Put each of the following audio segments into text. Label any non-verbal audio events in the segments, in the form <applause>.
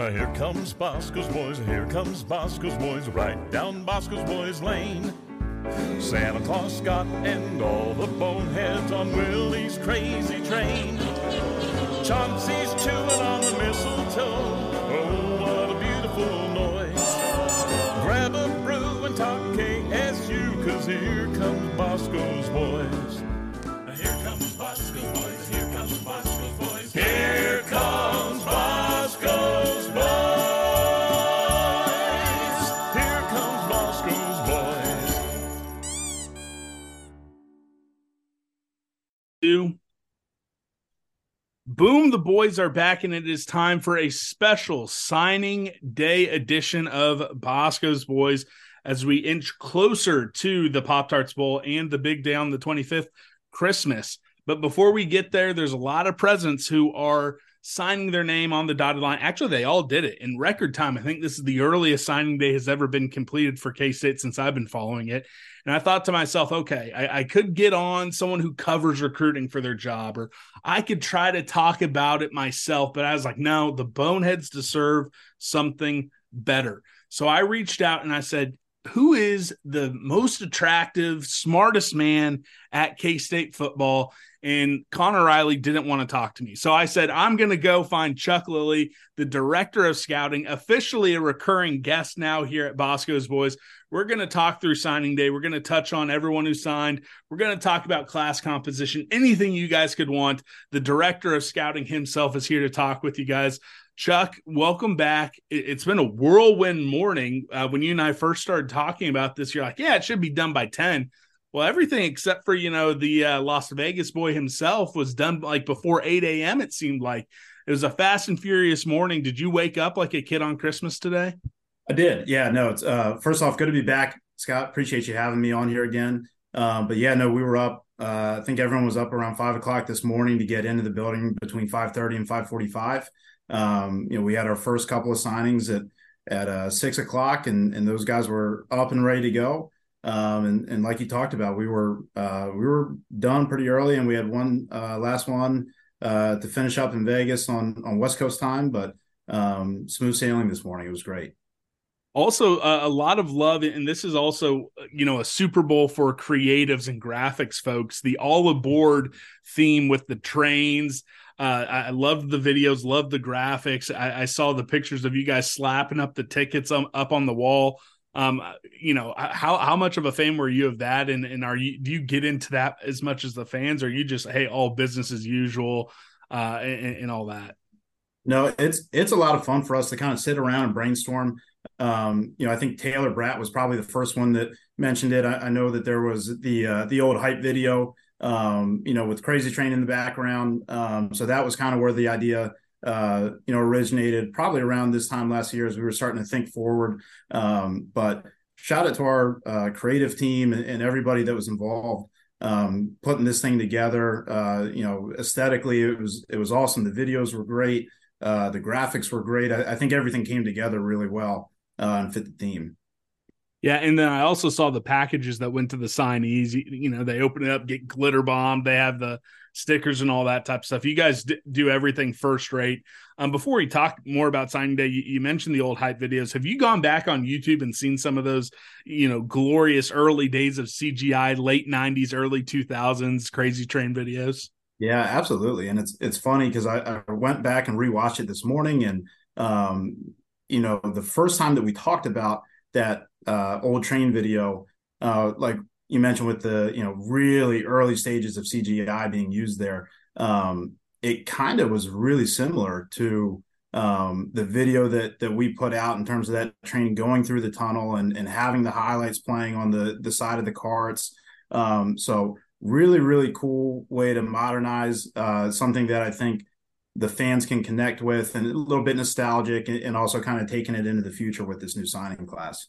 Uh, here comes Bosco's Boys, here comes Bosco's Boys, right down Bosco's Boys Lane. Santa Claus, Scott, and all the boneheads on Willie's crazy train. Chauncey's chewing on the mistletoe. Oh, what a beautiful noise. Grab a brew and talk KSU, cause here comes Bosco's Boys. Here comes Bosco's Boys, two. Boom, the boys are back, and it is time for a special signing day edition of Bosco's Boys as we inch closer to the Pop Tarts Bowl and the big day on the 25th, Christmas. But before we get there, there's a lot of presents who are signing their name on the dotted line. Actually, they all did it in record time. I think this is the earliest signing day has ever been completed for K State since I've been following it. And I thought to myself, okay, I, I could get on someone who covers recruiting for their job, or I could try to talk about it myself. But I was like, no, the boneheads deserve something better. So I reached out and I said, who is the most attractive, smartest man at K State football? And Conor Riley didn't want to talk to me. So I said, I'm going to go find Chuck Lillie, the director of scouting, officially a recurring guest now here at Bosco's Boys. We're going to talk through signing day. We're going to touch on everyone who signed. We're going to talk about class composition, anything you guys could want. The director of scouting himself is here to talk with you guys. Chuck, welcome back. It- It's been a whirlwind morning. Uh, when you and I first started talking about this, you're like, yeah, it should be done by 10. Well, everything except for, you know, the uh, Las Vegas boy himself was done like before 8 a.m., it seemed like. It was a fast and furious morning. Did you wake up like a kid on Christmas today? I did. Yeah, no, it's uh first off, good to be back, Scott. Appreciate you having me on here again. Um, but yeah, no, we were up. Uh, I think everyone was up around five o'clock this morning to get into the building between five thirty and five forty-five. Um, you know, we had our first couple of signings at at uh, six o'clock, and and those guys were up and ready to go. Um, and and like you talked about, we were uh, we were done pretty early, and we had one uh, last one uh, to finish up in Vegas on on West Coast time, but um, smooth sailing this morning. It was great. also uh, a lot of love and this is also you know a super bowl for creatives and graphics folks the all aboard theme with the trains uh, I loved the videos, loved the graphics. I, I saw the pictures of you guys slapping up the tickets um, up on the wall. Um, you know, how how much of a fan were you of that? And and are you do you get into that as much as the fans, or are you just hey all business as usual, uh, and, and all that? No, it's it's a lot of fun for us to kind of sit around and brainstorm. Um, you know, I think Taylor Bratt was probably the first one that mentioned it. I, I know that there was the uh, the old hype video, um, you know, with Crazy Train in the background. Um, so that was kind of where the idea, uh, you know, originated. Probably around this time last year as we were starting to think forward. Um, but shout out to our uh, creative team and, and everybody that was involved um, putting this thing together. Uh, you know, aesthetically, it was it was awesome. The videos were great. Uh, the graphics were great. I, I think everything came together really well uh, and fit the theme. Yeah, and then I also saw the packages that went to the signees. You know, they open it up, get glitter bomb. They have the stickers and all that type of stuff. You guys d- do everything first rate. Um, before we talk more about signing day, you, you, mentioned the old hype videos. Have you gone back on YouTube and seen some of those, you know, glorious early days of CGI, late '90s, early 2000s crazy train videos? Yeah, absolutely. And it's it's funny because I, I went back and rewatched it this morning, and um, you know, the first time that we talked about that uh, old train video, uh, like you mentioned with the you know really early stages of CGI being used there, um, it kind of was really similar to um, the video that that we put out in terms of that train going through the tunnel and and having the highlights playing on the the side of the carts. Um, so really really cool way to modernize uh, something that I think the fans can connect with and a little bit nostalgic and also kind of taking it into the future with this new signing class.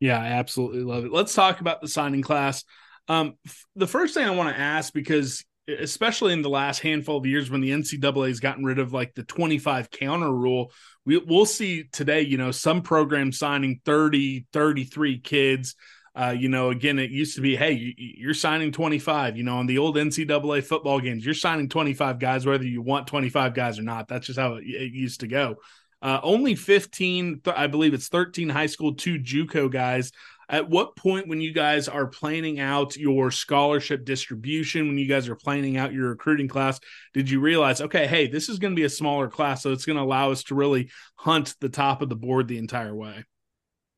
Yeah, I absolutely love it. Let's talk about the signing class. Um, f- the first thing I want to ask, because especially in the last handful of years when the NCAA has gotten rid of like the 25 counter rule, we, we'll see today, you know, some programs signing 30, 33 kids. Uh, you know, again, it used to be, hey, you're signing 25. You know, on the old NCAA football games, you're signing 25 guys, whether you want 25 guys or not. That's just how it, it used to go. Uh, only 15, I believe it's 13 high school, two JUCO guys. At what point, when you guys are planning out your scholarship distribution, when you guys are planning out your recruiting class, did you realize, okay, hey, this is going to be a smaller class, so it's going to allow us to really hunt the top of the board the entire way?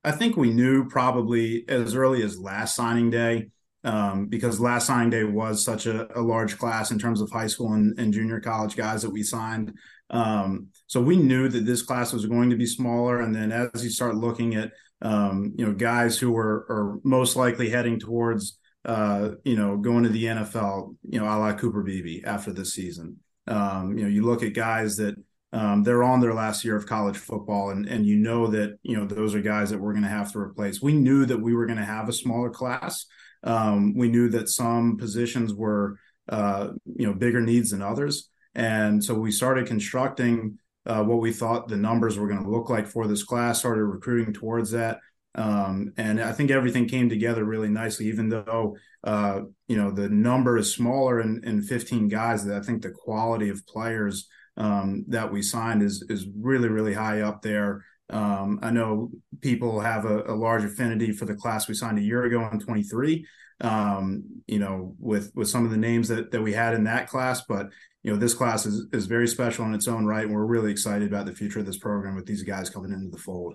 I think we knew probably as early as last signing day, um, because last signing day was such a, a, large class in terms of high school and, and junior college guys that we signed. Um, so we knew that this class was going to be smaller. And then as you start looking at, um, you know, guys who are, are most likely heading towards, uh, you know, going to the NFL, you know, a la Cooper Beebe after this season. Um, you know, you look at guys that um, they're on their last year of college football, and and you know that you know those are guys that we're going to have to replace. We knew that we were going to have a smaller class. Um, we knew that some positions were uh, you know bigger needs than others. And so we started constructing uh, what we thought the numbers were going to look like for this class, started recruiting towards that. Um, and I think everything came together really nicely, even though, uh, you know, the number is smaller in, in 15 guys, that I think the quality of players um, that we signed is, is really, really high up there. Um, I know people have a, a, large affinity for the class we signed a year ago in 23. Um, you know, with with some of the names that that we had in that class, but you know, this class is, is very special in its own right. And we're really excited about the future of this program with these guys coming into the fold.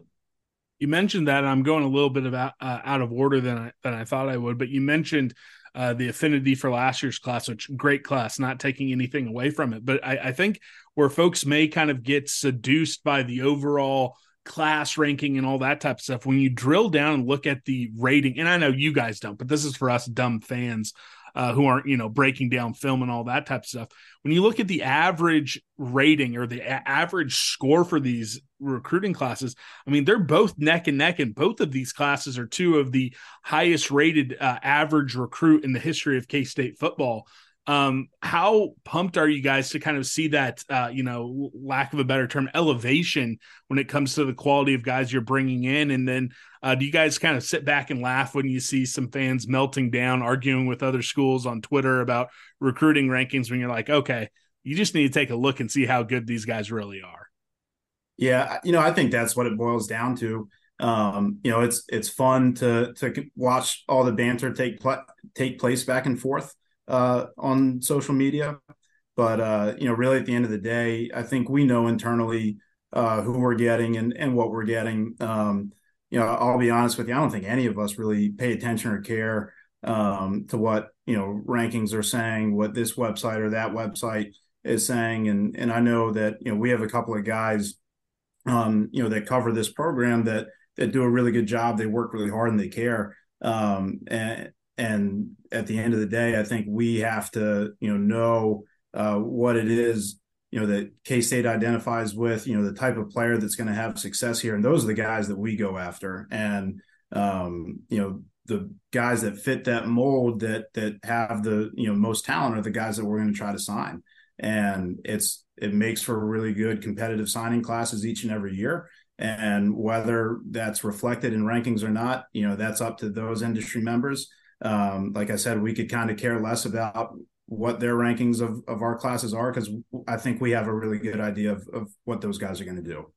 You mentioned that, I'm going a little bit about uh, out of order than I than I thought I would. But you mentioned uh, the affinity for last year's class, which great class, not taking anything away from it. But I, I think where folks may kind of get seduced by the overall class ranking and all that type of stuff, when you drill down and look at the rating, and I know you guys don't, but this is for us dumb fans uh, who aren't you know breaking down film and all that type of stuff. When you look at the average rating or the a- average score for these recruiting classes, I mean they're both neck and neck, and both of these classes are two of the highest rated uh, average recruit in the history of K State football. Um, how pumped are you guys to kind of see that, uh, you know, lack of a better term, elevation when it comes to the quality of guys you're bringing in? And then uh, do you guys kind of sit back and laugh when you see some fans melting down, arguing with other schools on Twitter about recruiting rankings when you're like, okay, you just need to take a look and see how good these guys really are? Yeah, you know, I think that's what it boils down to. Um, you know, it's it's fun to to watch all the banter take pl- take place back and forth uh, on social media. But uh, you know, really at the end of the day, I think we know internally uh, who we're getting and and what we're getting. Um, you know, I'll be honest with you, I don't think any of us really pay attention or care um, to what you know rankings are saying, what this website or that website is saying, and and I know that you know we have a couple of guys, um, you know, that cover this program that that do a really good job. They work really hard and they care. Um, and and at the end of the day, I think we have to, you know, know uh, what it is, you know, that K State identifies with, you know, the type of player that's going to have success here, and those are the guys that we go after, and um, you know, the guys that fit that mold that that have the you know most talent are the guys that we're going to try to sign, and it's it makes for really good competitive signing classes each and every year. And whether that's reflected in rankings or not, you know, that's up to those industry members. Um, like I said, we could kind of care less about what their rankings of, of our classes are because I think we have a really good idea of, of what those guys are going to do.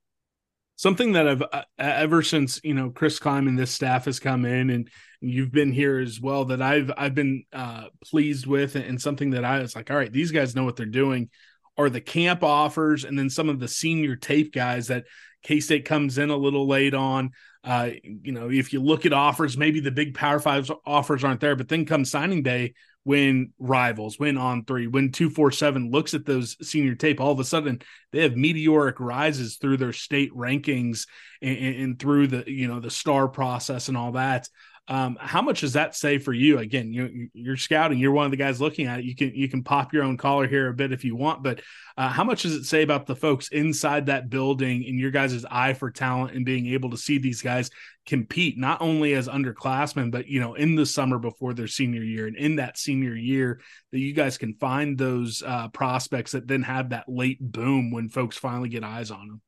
Something that I've uh, ever since you know Chris Klieman and this staff has come in and you've been here as well that I've I've been uh, pleased with and something that I was like all right these guys know what they're doing are the camp offers and then some of the senior tape guys that K State comes in a little late on. Uh, you know, if you look at offers, maybe the big Power Five offers aren't there, but then come signing day, when rivals, when on three, when 247 looks at those senior tape, all of a sudden they have meteoric rises through their state rankings and, and through the, you know, the star process and all that. Um, how much does that say for you? Again, you, you're scouting. You're one of the guys looking at it. You can you can pop your own collar here a bit if you want, but uh, how much does it say about the folks inside that building and your guys' eye for talent and being able to see these guys compete not only as underclassmen, but you know in the summer before their senior year and in that senior year that you guys can find those uh, prospects that then have that late boom when folks finally get eyes on them.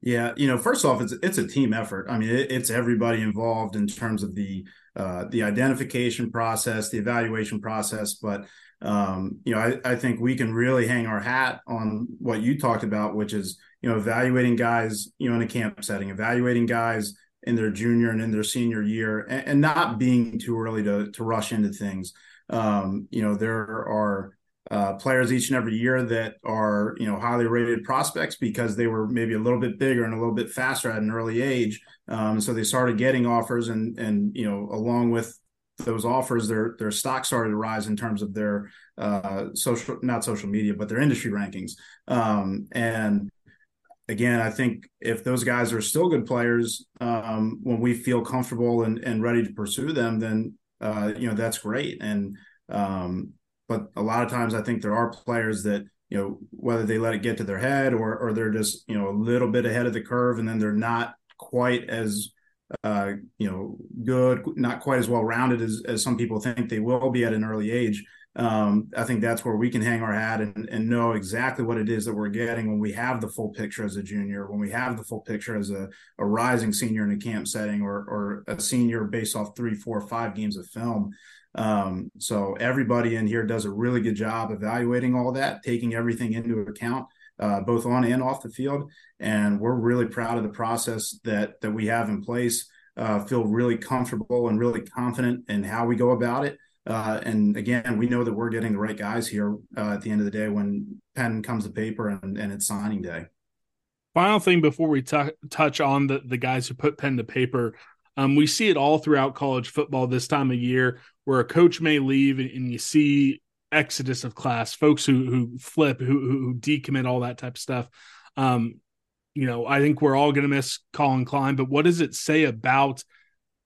Yeah, you know, first off, it's it's a team effort. I mean, it, it's everybody involved in terms of the uh, the identification process, the evaluation process. But um, you know, I, I think we can really hang our hat on what you talked about, which is you know evaluating guys, you know, in a camp setting, evaluating guys in their junior and in their senior year, and, and not being too early to to rush into things. Um, you know, there are uh, players each and every year that are you know highly rated prospects because they were maybe a little bit bigger and a little bit faster at an early age. Um, so they started getting offers, and and you know along with those offers, their their stock started to rise in terms of their uh, social not social media, but their industry rankings. Um, and again, I think if those guys are still good players um, when we feel comfortable and, and ready to pursue them, then uh, you know that's great. And um, but a lot of times I think there are players that you know whether they let it get to their head or or they're just you know a little bit ahead of the curve and then they're not quite as uh, you know good, not quite as well rounded as as some people think they will be at an early age. Um, I think that's where we can hang our hat and, and know exactly what it is that we're getting when we have the full picture as a junior, when we have the full picture as a, a rising senior in a camp setting or, or a senior based off three, four, five games of film. Um, so everybody in here does a really good job evaluating all that, taking everything into account, uh, both on and off the field. And we're really proud of the process that that we have in place. Uh, feel really comfortable and really confident in how we go about it. Uh, and again, we know that we're getting the right guys here uh, at the end of the day when pen comes to paper and, and it's signing day. Final thing before we t- touch on the, the guys who put pen to paper, um, we see it all throughout college football this time of year where a coach may leave and you see exodus of class, folks who who flip, who who decommit, all that type of stuff. Um, you know, I think we're all going to miss Collin Klein, but what does it say about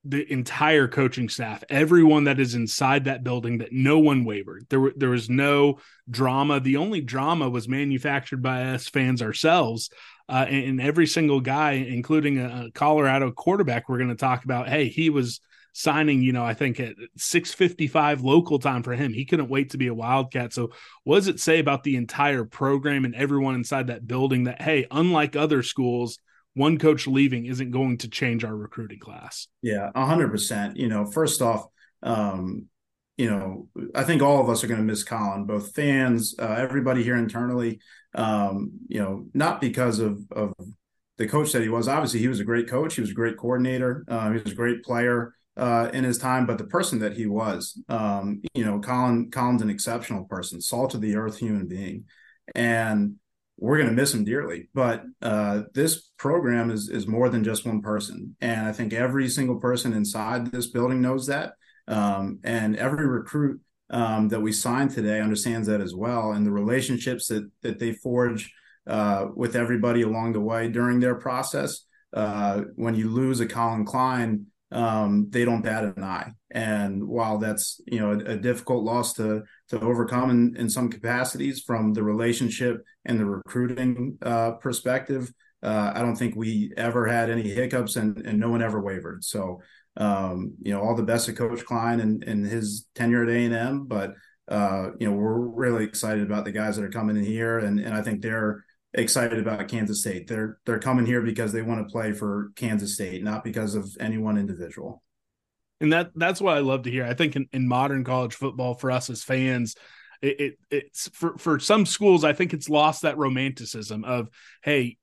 the entire coaching staff, everyone that is inside that building, that no one wavered. There, there was no drama. The only drama was manufactured by us fans ourselves. Uh, and, every single guy, including a, a Colorado quarterback, we're going to talk about. Hey, he was signing, you know, I think at 655 local time for him. He couldn't wait to be a Wildcat. So what does it say about the entire program and everyone inside that building that, hey, unlike other schools, one coach leaving isn't going to change our recruiting class? Yeah, hundred percent. You know, first off, um, you know, I think all of us are going to miss Collin, both fans, uh, everybody here internally. Um, you know, not because of of the coach that he was. Obviously, he was a great coach. He was a great coordinator. Uh, he was a great player uh, in his time, but the person that he was, um, you know, Collin Collin's an exceptional person, salt of the earth human being, and we're going to miss him dearly. But uh, this program is is more than just one person, and I think every single person inside this building knows that, um, and every recruit um, that we sign today understands that as well, and the relationships that that they forge uh, with everybody along the way during their process. Uh, when you lose a Collin Klein um, they don't bat an eye. And while that's you know a, a, difficult loss to to overcome in, in some capacities from the relationship and the recruiting uh, perspective, uh, I don't think we ever had any hiccups, and and no one ever wavered. So um, you know all the best to Coach Klein and, and his tenure at A and M, but uh, you know we're really excited about the guys that are coming in here, and and I think they're excited about Kansas State. They're they're coming here because they want to play for Kansas State, not because of any one individual. And that that's what I love to hear. I think in, in modern college football, for us as fans, it, it, it's for for some schools. I think it's lost that romanticism of hey,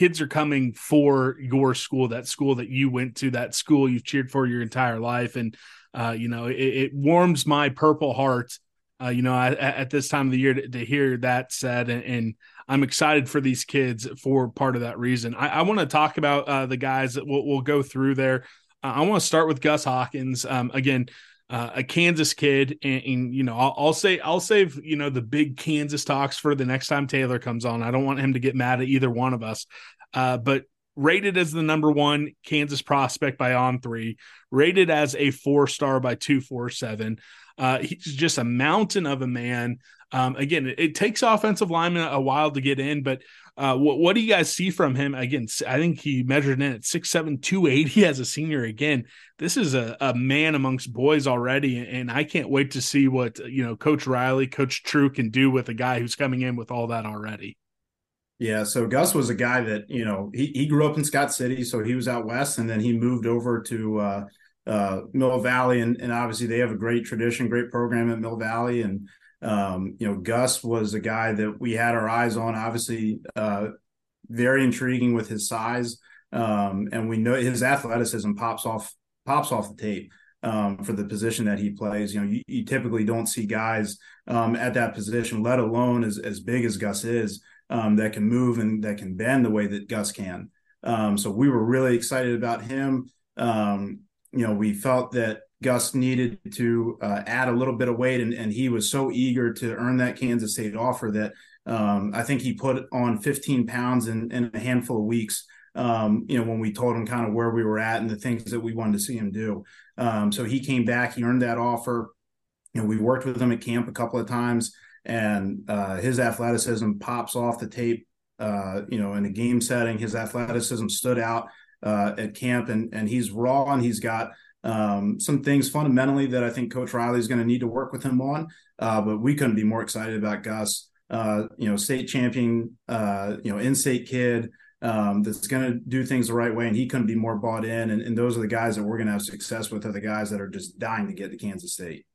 kids are coming for your school, that school that you went to, that school you've cheered for your entire life, and uh, you know it, it warms my purple heart uh, you know, at, this time of the year to, to hear that said, and, and, I'm excited for these kids for part of that reason. I, I want to talk about uh, the guys that we'll, we'll go through there. Uh, I want to start with Gus Hawkins. Um, again, uh, a Kansas kid, and, and you know, I'll, I'll, say I'll save you know the big Kansas talks for the next time Taylor comes on. I don't want him to get mad at either one of us. Uh, but rated as the number one Kansas prospect by On Three, rated as a four star by Two Four Seven. Uh, he's just a mountain of a man. Um, again, it, it, takes offensive linemen a while to get in, but uh, what, what do you guys see from him? Again, I think he measured in at 6'7, 280 as a senior. Again, this is a, a man amongst boys already, and I can't wait to see what you know Coach Riley, Coach True can do with a guy who's coming in with all that already. Yeah, so Gus was a guy that you know he he grew up in Scott City, so he was out west, and then he moved over to uh, uh, Mill Valley, and, and obviously they have a great tradition, great program at Mill Valley, and um, you know Gus was a guy that we had our eyes on. Obviously, uh, very intriguing with his size, um, and we know his athleticism pops off pops off the tape. Um, for the position that he plays. You know, you, you typically don't see guys um, at that position, let alone as, as big as Gus is, um, that can move and that can bend the way that Gus can. Um, so we were really excited about him. You know, we felt that Gus needed to uh, add a little bit of weight, and, and he was so eager to earn that Kansas State offer that um, I think he put on 15 pounds in, in a handful of weeks. Um, you know, when we told him kind of where we were at and the things that we wanted to see him do. Um, so he came back, he earned that offer. You know, we worked with him at camp a couple of times, and uh, his athleticism pops off the tape. Uh, you know, in a game setting, his athleticism stood out uh, at camp, and and he's raw and he's got um, some things fundamentally that I think Coach Riley is going to need to work with him on. Uh, but we couldn't be more excited about Gus. Uh, you know, state champion, uh, you know, in-state kid um, that's going to do things the right way, and he couldn't be more bought in. And, and those are the guys that we're going to have success with. Are the guys that are just dying to get to Kansas State.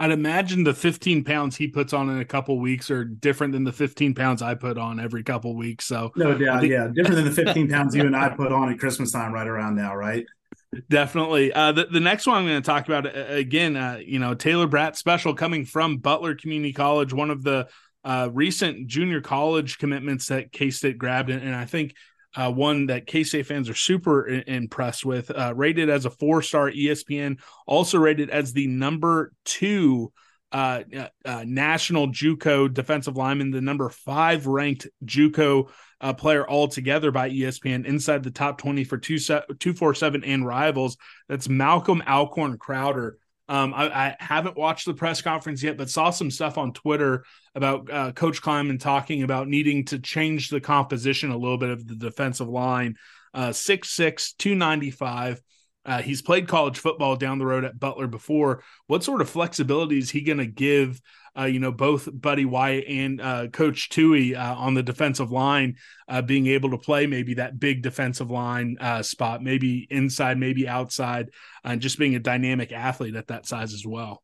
I'd imagine the 15 pounds he puts on in a couple weeks are different than the 15 pounds I put on every couple weeks. So no doubt, think- yeah, different than the 15 pounds you and I put on at Christmas time right around now, right? <laughs> Definitely. Uh, the, the next one I'm going to talk about uh, again, uh, you know, Taylor Bratt special coming from Butler Community College, one of the uh, recent junior college commitments that K State grabbed, and, and I think uh, one that K State fans are super I- impressed with. Uh, rated as a four star ESPN, also rated as the number two uh, uh, uh national JUCO defensive lineman, the number five ranked JUCO uh, player altogether by ESPN, inside the top twenty for two four seven and rivals. That's Malcolm Alcorn Crowder. Um, I, I, haven't watched the press conference yet, but saw some stuff on Twitter about uh, Coach Klieman talking about needing to change the composition a little bit of the defensive line. Uh, 6'6, 295. Uh, he's played college football down the road at Butler before. What sort of flexibility is he going to give uh, you know, both Buddy Wyatt and uh, Coach Tui uh, on the defensive line, uh, being able to play maybe that big defensive line uh, spot, maybe inside, maybe outside, and just being a dynamic athlete at that size as well.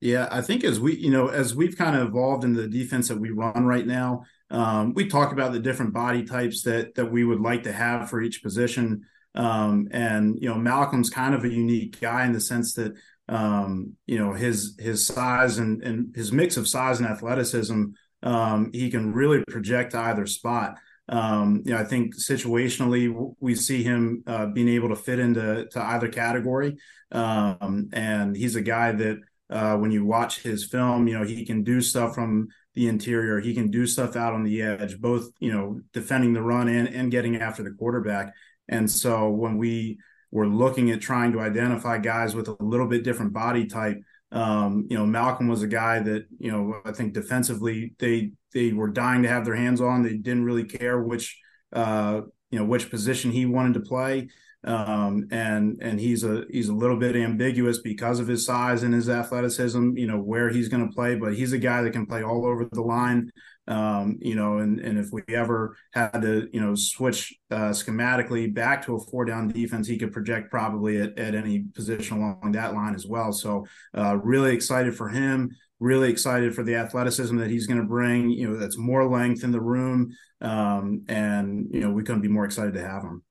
Yeah, I think as we, you know, as we've kind of evolved in the defense that we run right now, um, we talk about the different body types that that we would like to have for each position. Um, and you know, Malcolm's kind of a unique guy in the sense that um, you know his his size and and his mix of size and athleticism um, he can really project either spot. Um, you know i think situationally we see him uh, being able to fit into to either category. Um, and he's a guy that uh, when you watch his film you know he can do stuff from the interior. He can do stuff out on the edge both you know defending the run and and getting after the quarterback. And so when we we're looking at trying to identify guys with a little bit different body type. Um, you know, Malcolm was a guy that you know I think defensively they they were dying to have their hands on. They didn't really care which uh, you know which position he wanted to play. Um, and and he's a he's a little bit ambiguous because of his size and his athleticism. You know where he's going to play, but he's a guy that can play all over the line. Um, you know, and and if we ever had to, you know, switch uh, schematically back to a four down defense, he could project probably at, at any position along that line as well. So uh, really excited for him. Really excited for the athleticism that he's going to bring. You know, that's more length in the room, um, and you know we couldn't be more excited to have him.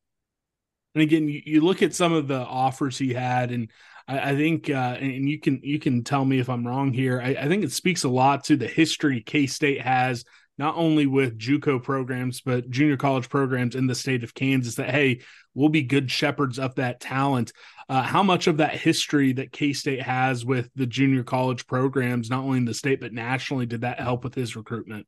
And again, you, you look at some of the offers he had, and I, I think, uh, and you can you can tell me if I'm wrong here. I, I think it speaks a lot to the history K State has, not only with JUCO programs but junior college programs in the state of Kansas. That hey, we'll be good shepherds of that talent. Uh, how much of that history that K State has with the junior college programs, not only in the state but nationally, did that help with his recruitment?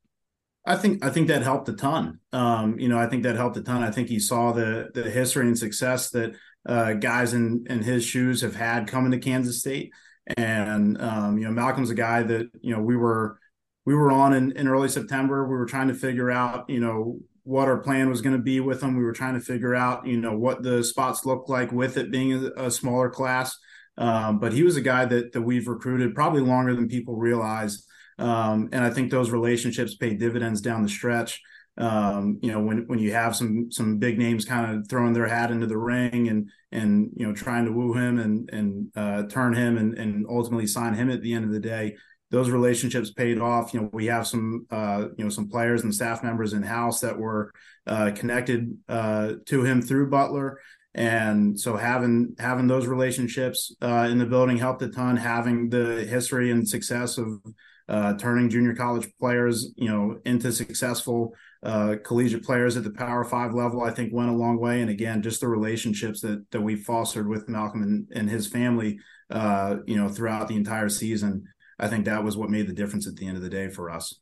I think I think that helped a ton. Um, you know, I think that helped a ton. I think he saw the the history and success that uh, guys in in his shoes have had coming to Kansas State. And um, you know, Malcolm's a guy that you know we were we were on in, in early September. We were trying to figure out you know what our plan was going to be with him. We were trying to figure out you know what the spots look like with it being a, a smaller class. Um, but he was a guy that that we've recruited probably longer than people realize. Um, and I think those relationships pay dividends down the stretch um, you know, when when you have some some big names kind of throwing their hat into the ring and and you know trying to woo him and and uh, turn him and and ultimately sign him at the end of the day, those relationships paid off. You know, we have some uh, you know some players and staff members in house that were uh, connected uh, to him through Butler. And so having having those relationships uh, in the building helped a ton. Having the history and success of uh, turning junior college players, you know, into successful uh, collegiate players at the Power Five level, I think went a long way. And again, just the relationships that that we fostered with Malcolm and, and his family, uh, you know, throughout the entire season, I think that was what made the difference at the end of the day for us.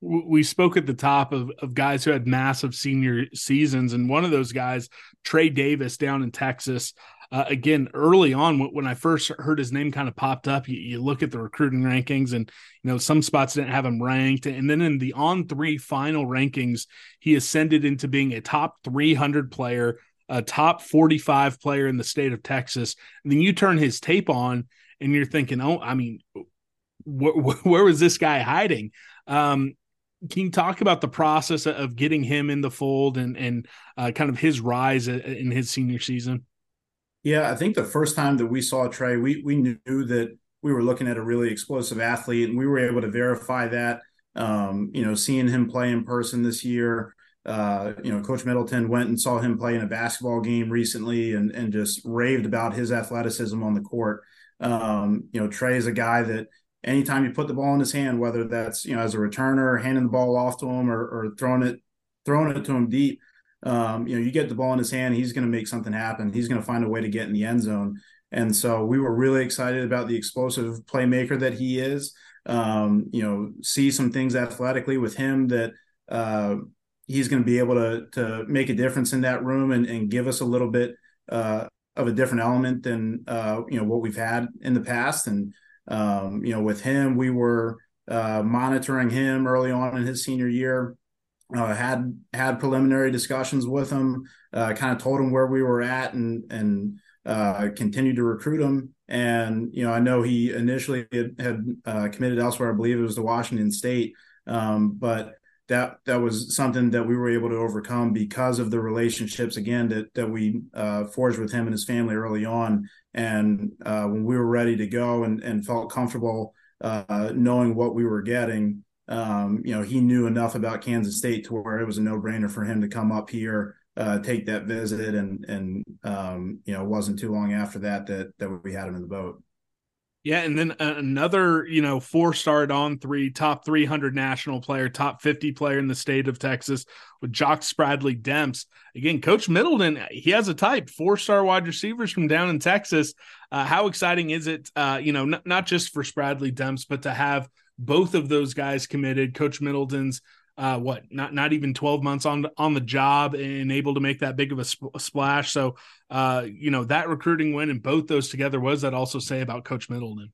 We spoke at the top of, of guys who had massive senior seasons, and one of those guys, Trey Davis, down in Texas, uh, again early on when I first heard his name kind of popped up, you, you, look at the recruiting rankings, and you know some spots didn't have him ranked, and then in the on three final rankings, he ascended into being a top 300 player, a top 45 player in the state of Texas. And then you turn his tape on, and you're thinking, oh, I mean, wh- where was this guy hiding? Um, can you talk about the process of getting him in the fold and and uh, kind of his rise in his senior season? Yeah, I think the first time that we saw Trey, we we knew that we were looking at a really explosive athlete, and we were able to verify that. Um, you know, seeing him play in person this year, uh, you know, Coach Middleton went and saw him play in a basketball game recently, and and just raved about his athleticism on the court. Um, you know, Trey is a guy that anytime you put the ball in his hand, whether that's you know as a returner, handing the ball off to him, or, or throwing it throwing it to him deep, um, you know, you get the ball in his hand, he's going to make something happen. He's going to find a way to get in the end zone. And so we were really excited about the explosive playmaker that he is. Um, you know, see some things athletically with him that uh, he's going to be able to to make a difference in that room and, and give us a little bit uh, of a different element than uh, you know what we've had in the past. And um, you know, with him, we were uh, monitoring him early on in his senior year uh, had had preliminary discussions with him, uh, kind of told him where we were at, and and uh, continued to recruit him. And you know, I know he initially had, had uh, committed elsewhere. I believe it was to Washington State, um, but that that was something that we were able to overcome because of the relationships again that that we uh, forged with him and his family early on. And uh, when we were ready to go and and felt comfortable knowing what we were getting um, you know, he knew enough about Kansas State to where it was a no brainer for him to come up here, uh, take that visit, and and um, you know, it wasn't too long after that that that we had him in the boat. Yeah, and then another, you know, four star on three, top 300 national player, top 50 player in the state of Texas with Jock Spradley Demps. Again, Coach Middleton, he has a type, four star wide receivers from down in Texas. Uh, how exciting is it, uh, you know, n- not just for Spradley Demps, but to have both of those guys committed. Coach Middleton's uh, what not not even 12 months on on the job and able to make that big of a, sp- a splash. So uh, you know that recruiting win and both those together. What does that also say about Coach Middleton?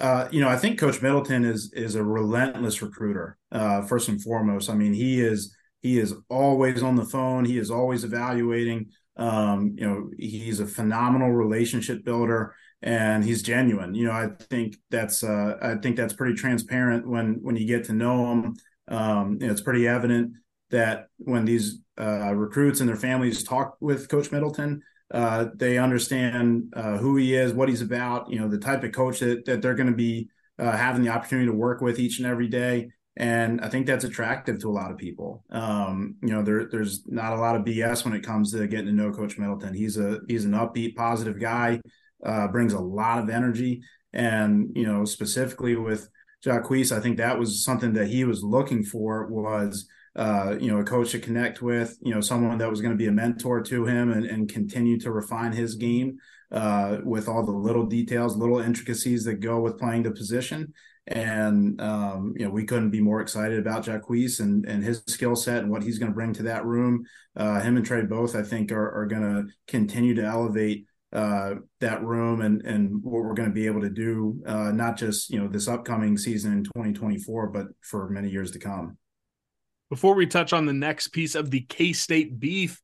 Uh, you know, I think Coach Middleton is is a relentless recruiter. Uh, first and foremost, I mean, he is he is always on the phone. He is always evaluating. Um, you know, he's a phenomenal relationship builder and he's genuine. You know, I think that's uh, I think that's pretty transparent when when you get to know him. Um, you know, it's pretty evident that when these uh, recruits and their families talk with Coach Middleton, uh, they understand uh, who he is, what he's about, you know, the type of coach that, that they're going to be uh, having the opportunity to work with each and every day. And I think that's attractive to a lot of people. Um, you know, there, there's not a lot of BS when it comes to getting to know Coach Middleton. He's a he's an upbeat, positive guy, uh, brings a lot of energy, and you know, specifically with Jacquise, I think that was something that he was looking for was uh, you know, a coach to connect with, you know, someone that was going to be a mentor to him and, and continue to refine his game uh, with all the little details, little intricacies that go with playing the position. And um, you know, we couldn't be more excited about Jacquise and and his skill set and what he's going to bring to that room. Uh, him and Trey both, I think, are, are going to continue to elevate uh, that room and and what we're going to be able to do, uh, not just you know this upcoming season in 2024, but for many years to come. Before we touch on the next piece of the K State beef,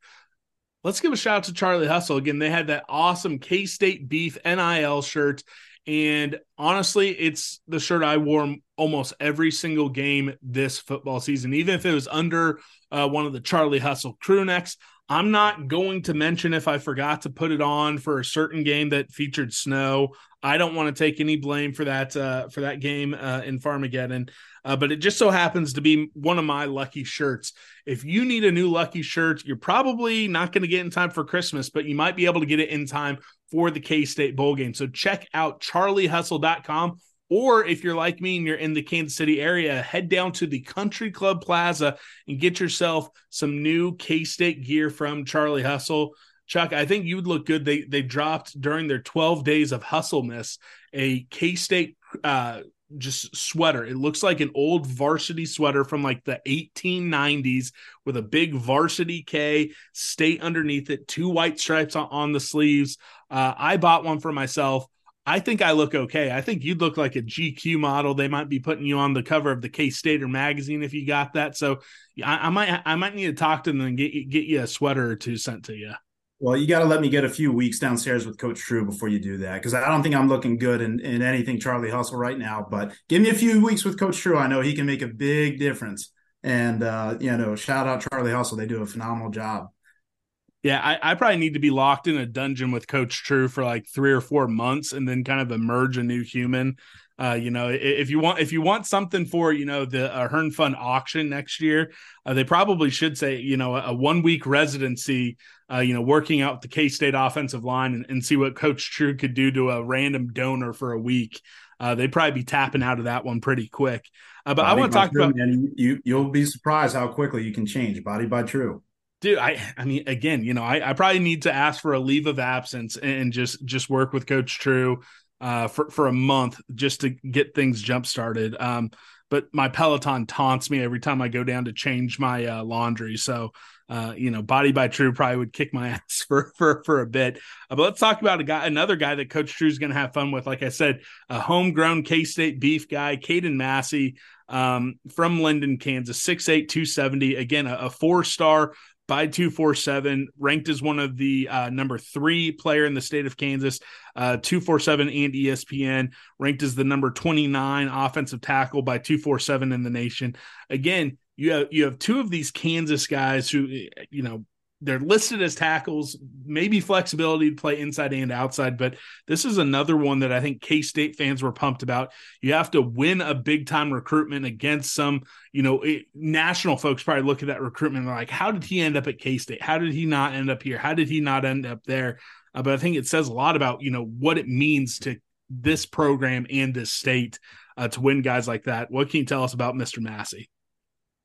let's give a shout out to Charlie Hustle. Again, they had that awesome K State beef NIL shirt. And honestly, it's the shirt I wore almost every single game this football season, even if it was under uh, one of the Charlie Hustle crew necks. I'm not going to mention if I forgot to put it on for a certain game that featured snow. I don't want to take any blame for that uh, for that game uh, in Farmageddon, uh, but it just so happens to be one of my lucky shirts. If you need a new lucky shirt, you're probably not going to get in time for Christmas, but you might be able to get it in time for the K State bowl game. So check out charliehustle.com. Or if you're like me and you're in the Kansas City area, head down to the Country Club Plaza and get yourself some new K State gear from Charlie Hustle. Chuck, I think you would look good. They they dropped during their 12 days of hustleness a K State uh, just sweater. It looks like an old varsity sweater from like the 1890s with a big varsity K state underneath it, two white stripes on, on the sleeves. Uh, I bought one for myself. I think I look okay. I think you'd look like a GQ model. They might be putting you on the cover of the K Stater magazine if you got that. So I, I might I might need to talk to them and get get you a sweater or two sent to you. Well, you got to let me get a few weeks downstairs with Coach True before you do that because I don't think I'm looking good in, in anything Charlie Hustle right now. But give me a few weeks with Coach True. I know he can make a big difference. And, uh, you know, shout out Charlie Hustle. They do a phenomenal job. Yeah, I, I, probably need to be locked in a dungeon with Coach True for like three or four months and then kind of emerge a new human. Uh, you know, if you want if you want something for you know the uh, Hearn Fund auction next year, uh, they probably should say you know a, a one week residency uh, you know, working out the K State offensive line and, and, see what Coach True could do to a random donor for a week. Uh, they'd probably be tapping out of that one pretty quick. Uh, but I, I want to talk about man, you. You'll be surprised how quickly you can change body by True. Dude, I I mean, again, you know, I, I probably need to ask for a leave of absence and just just work with Coach True uh, for for a month just to get things jump started. Um, but my Peloton taunts me every time I go down to change my uh, laundry. So uh, you know, Body by True probably would kick my <laughs> ass for for for a bit. Uh, but let's talk about a guy, another guy that Coach True is going to have fun with. Like I said, a homegrown K State beef guy, Caden Massey um, from Linden, Kansas, 6'8", 270. Again, a, a four star by 247 ranked as one of the uh, number three player in the state of kansas. Uh, 247 and espn ranked as the number 29 offensive tackle by 247 in the nation. Again you have you have two of these Kansas guys who you know they're listed as tackles, maybe flexibility to play inside and outside, but this is another one that I think K State fans were pumped about. You have to win a big time recruitment against some, you know, it, national folks probably look at that recruitment and like, how did he end up at K State? How did he not end up here? How did he not end up there? Uh, but I think it says a lot about, you know, what it means to this program and this state uh, to win guys like that. What can you tell us about Mr. Massey?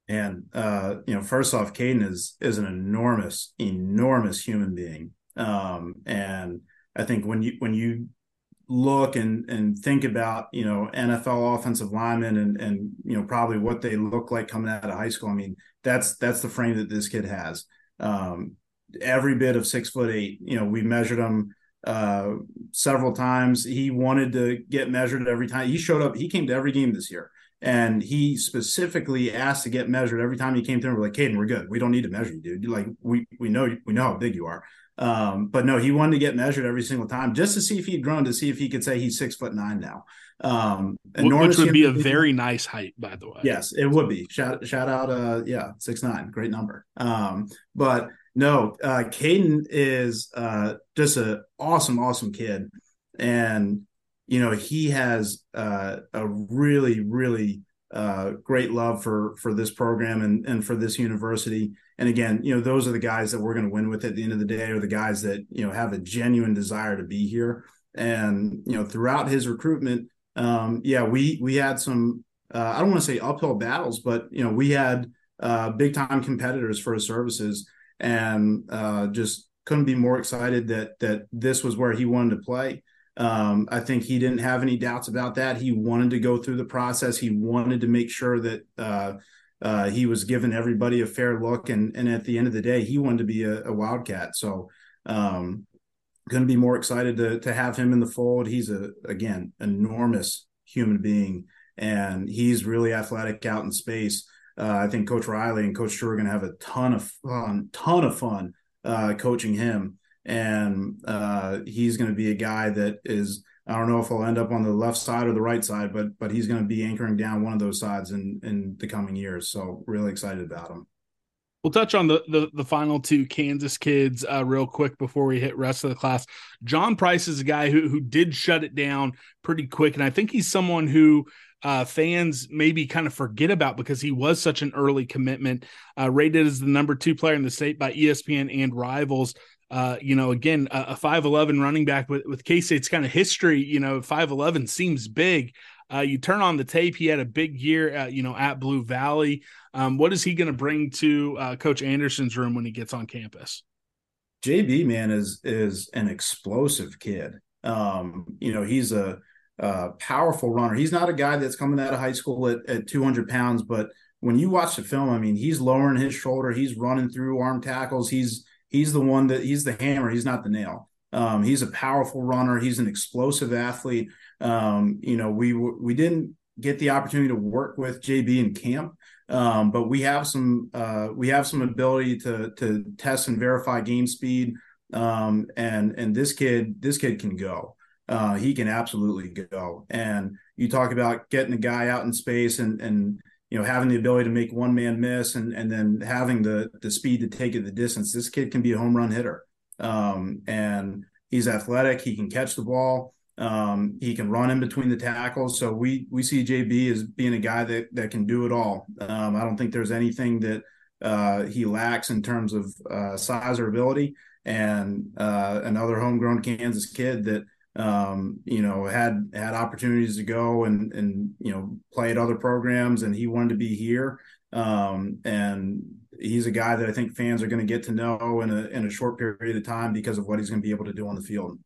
And uh, you know, first off, Caden is is an enormous, enormous human being. Um, and I think when you when you look and and think about you know NFL offensive linemen and and you know probably what they look like coming out of high school. I mean, that's that's the frame that this kid has. Um, every bit of six foot eight. You know, we measured him uh, several times. He wanted to get measured every time. He showed up. He came to every game this year. And he specifically asked to get measured every time he came through. We're like, Caden, we're good. We don't need to measure you, dude. Like we we know we know how big you are. Um, but no, he wanted to get measured every single time just to see if he'd grown, to see if he could say he's six foot nine now. Um, which would be a very nice height, by the way. Yes, it would be. Shout shout out, uh, yeah, six nine, great number. Um, but no, uh, Caden is uh just an awesome, awesome kid, and you know he has uh, a really, really uh, great love for for this program and and for this university. And again, you know, those are the guys that we're going to win with at the end of the day, are the guys that you know have a genuine desire to be here. And you know, throughout his recruitment, um, yeah, we we had some. Uh, I don't want to say uphill battles, but you know, we had uh, big time competitors for his services, and uh, just couldn't be more excited that that this was where he wanted to play. Um, I think he didn't have any doubts about that. He wanted to go through the process. He wanted to make sure that uh, uh, he was giving everybody a fair look, and and at the end of the day, he wanted to be a, a Wildcat. So, um, going to be more excited to to have him in the fold. He's a again enormous human being, and he's really athletic out in space. Uh, I think Coach Riley and Coach Drew are going to have a ton of fun, ton of fun uh, coaching him and uh, he's going to be a guy that is I don't know if he'll end up on the left side or the right side, but but he's going to be anchoring down one of those sides in in the coming years. So really excited about him. We'll touch on the the, the final two Kansas kids uh, real quick before we hit rest of the class. John Price is a guy who who did shut it down pretty quick, and I think he's someone who uh, fans maybe kind of forget about because he was such an early commitment. Uh, rated as the number two player in the state by ESPN and Rivals uh, you know, again, a, 5'11 running back with, with K State's kind of history, you know, 5'11 seems big. Uh, you turn on the tape, he had a big year, at, you know, at Blue Valley. Um, what is he going to bring to uh, Coach Anderson's room when he gets on campus? JB, man, is is an explosive kid. Um, you know, he's a, a, powerful runner. He's not a guy that's coming out of high school at, at 200 pounds, but when you watch the film, I mean, he's lowering his shoulder, he's running through arm tackles, he's he's the one that he's the hammer. He's not the nail. Um, he's a powerful runner. He's an explosive athlete. Um, you know, we we didn't get the opportunity to work with JB in camp, um, but we have some uh, we have some ability to to test and verify game speed. Um, and and this kid this kid can go. Uh, he can absolutely go. And you talk about getting a guy out in space and and you know, having the ability to make one man miss and and then having the the speed to take it the distance. This kid can be a home run hitter. Um, and he's athletic. He can catch the ball. Um, he can run in between the tackles. So we we see JB as being a guy that that can do it all. Um, I don't think there's anything that uh, he lacks in terms of uh, size or ability. And uh, another homegrown Kansas kid that um, you know, had had opportunities to go and and you know play at other programs, and he wanted to be here. Um, and he's a guy that I think fans are going to get to know in a in a short period of time because of what he's going to be able to do on the field.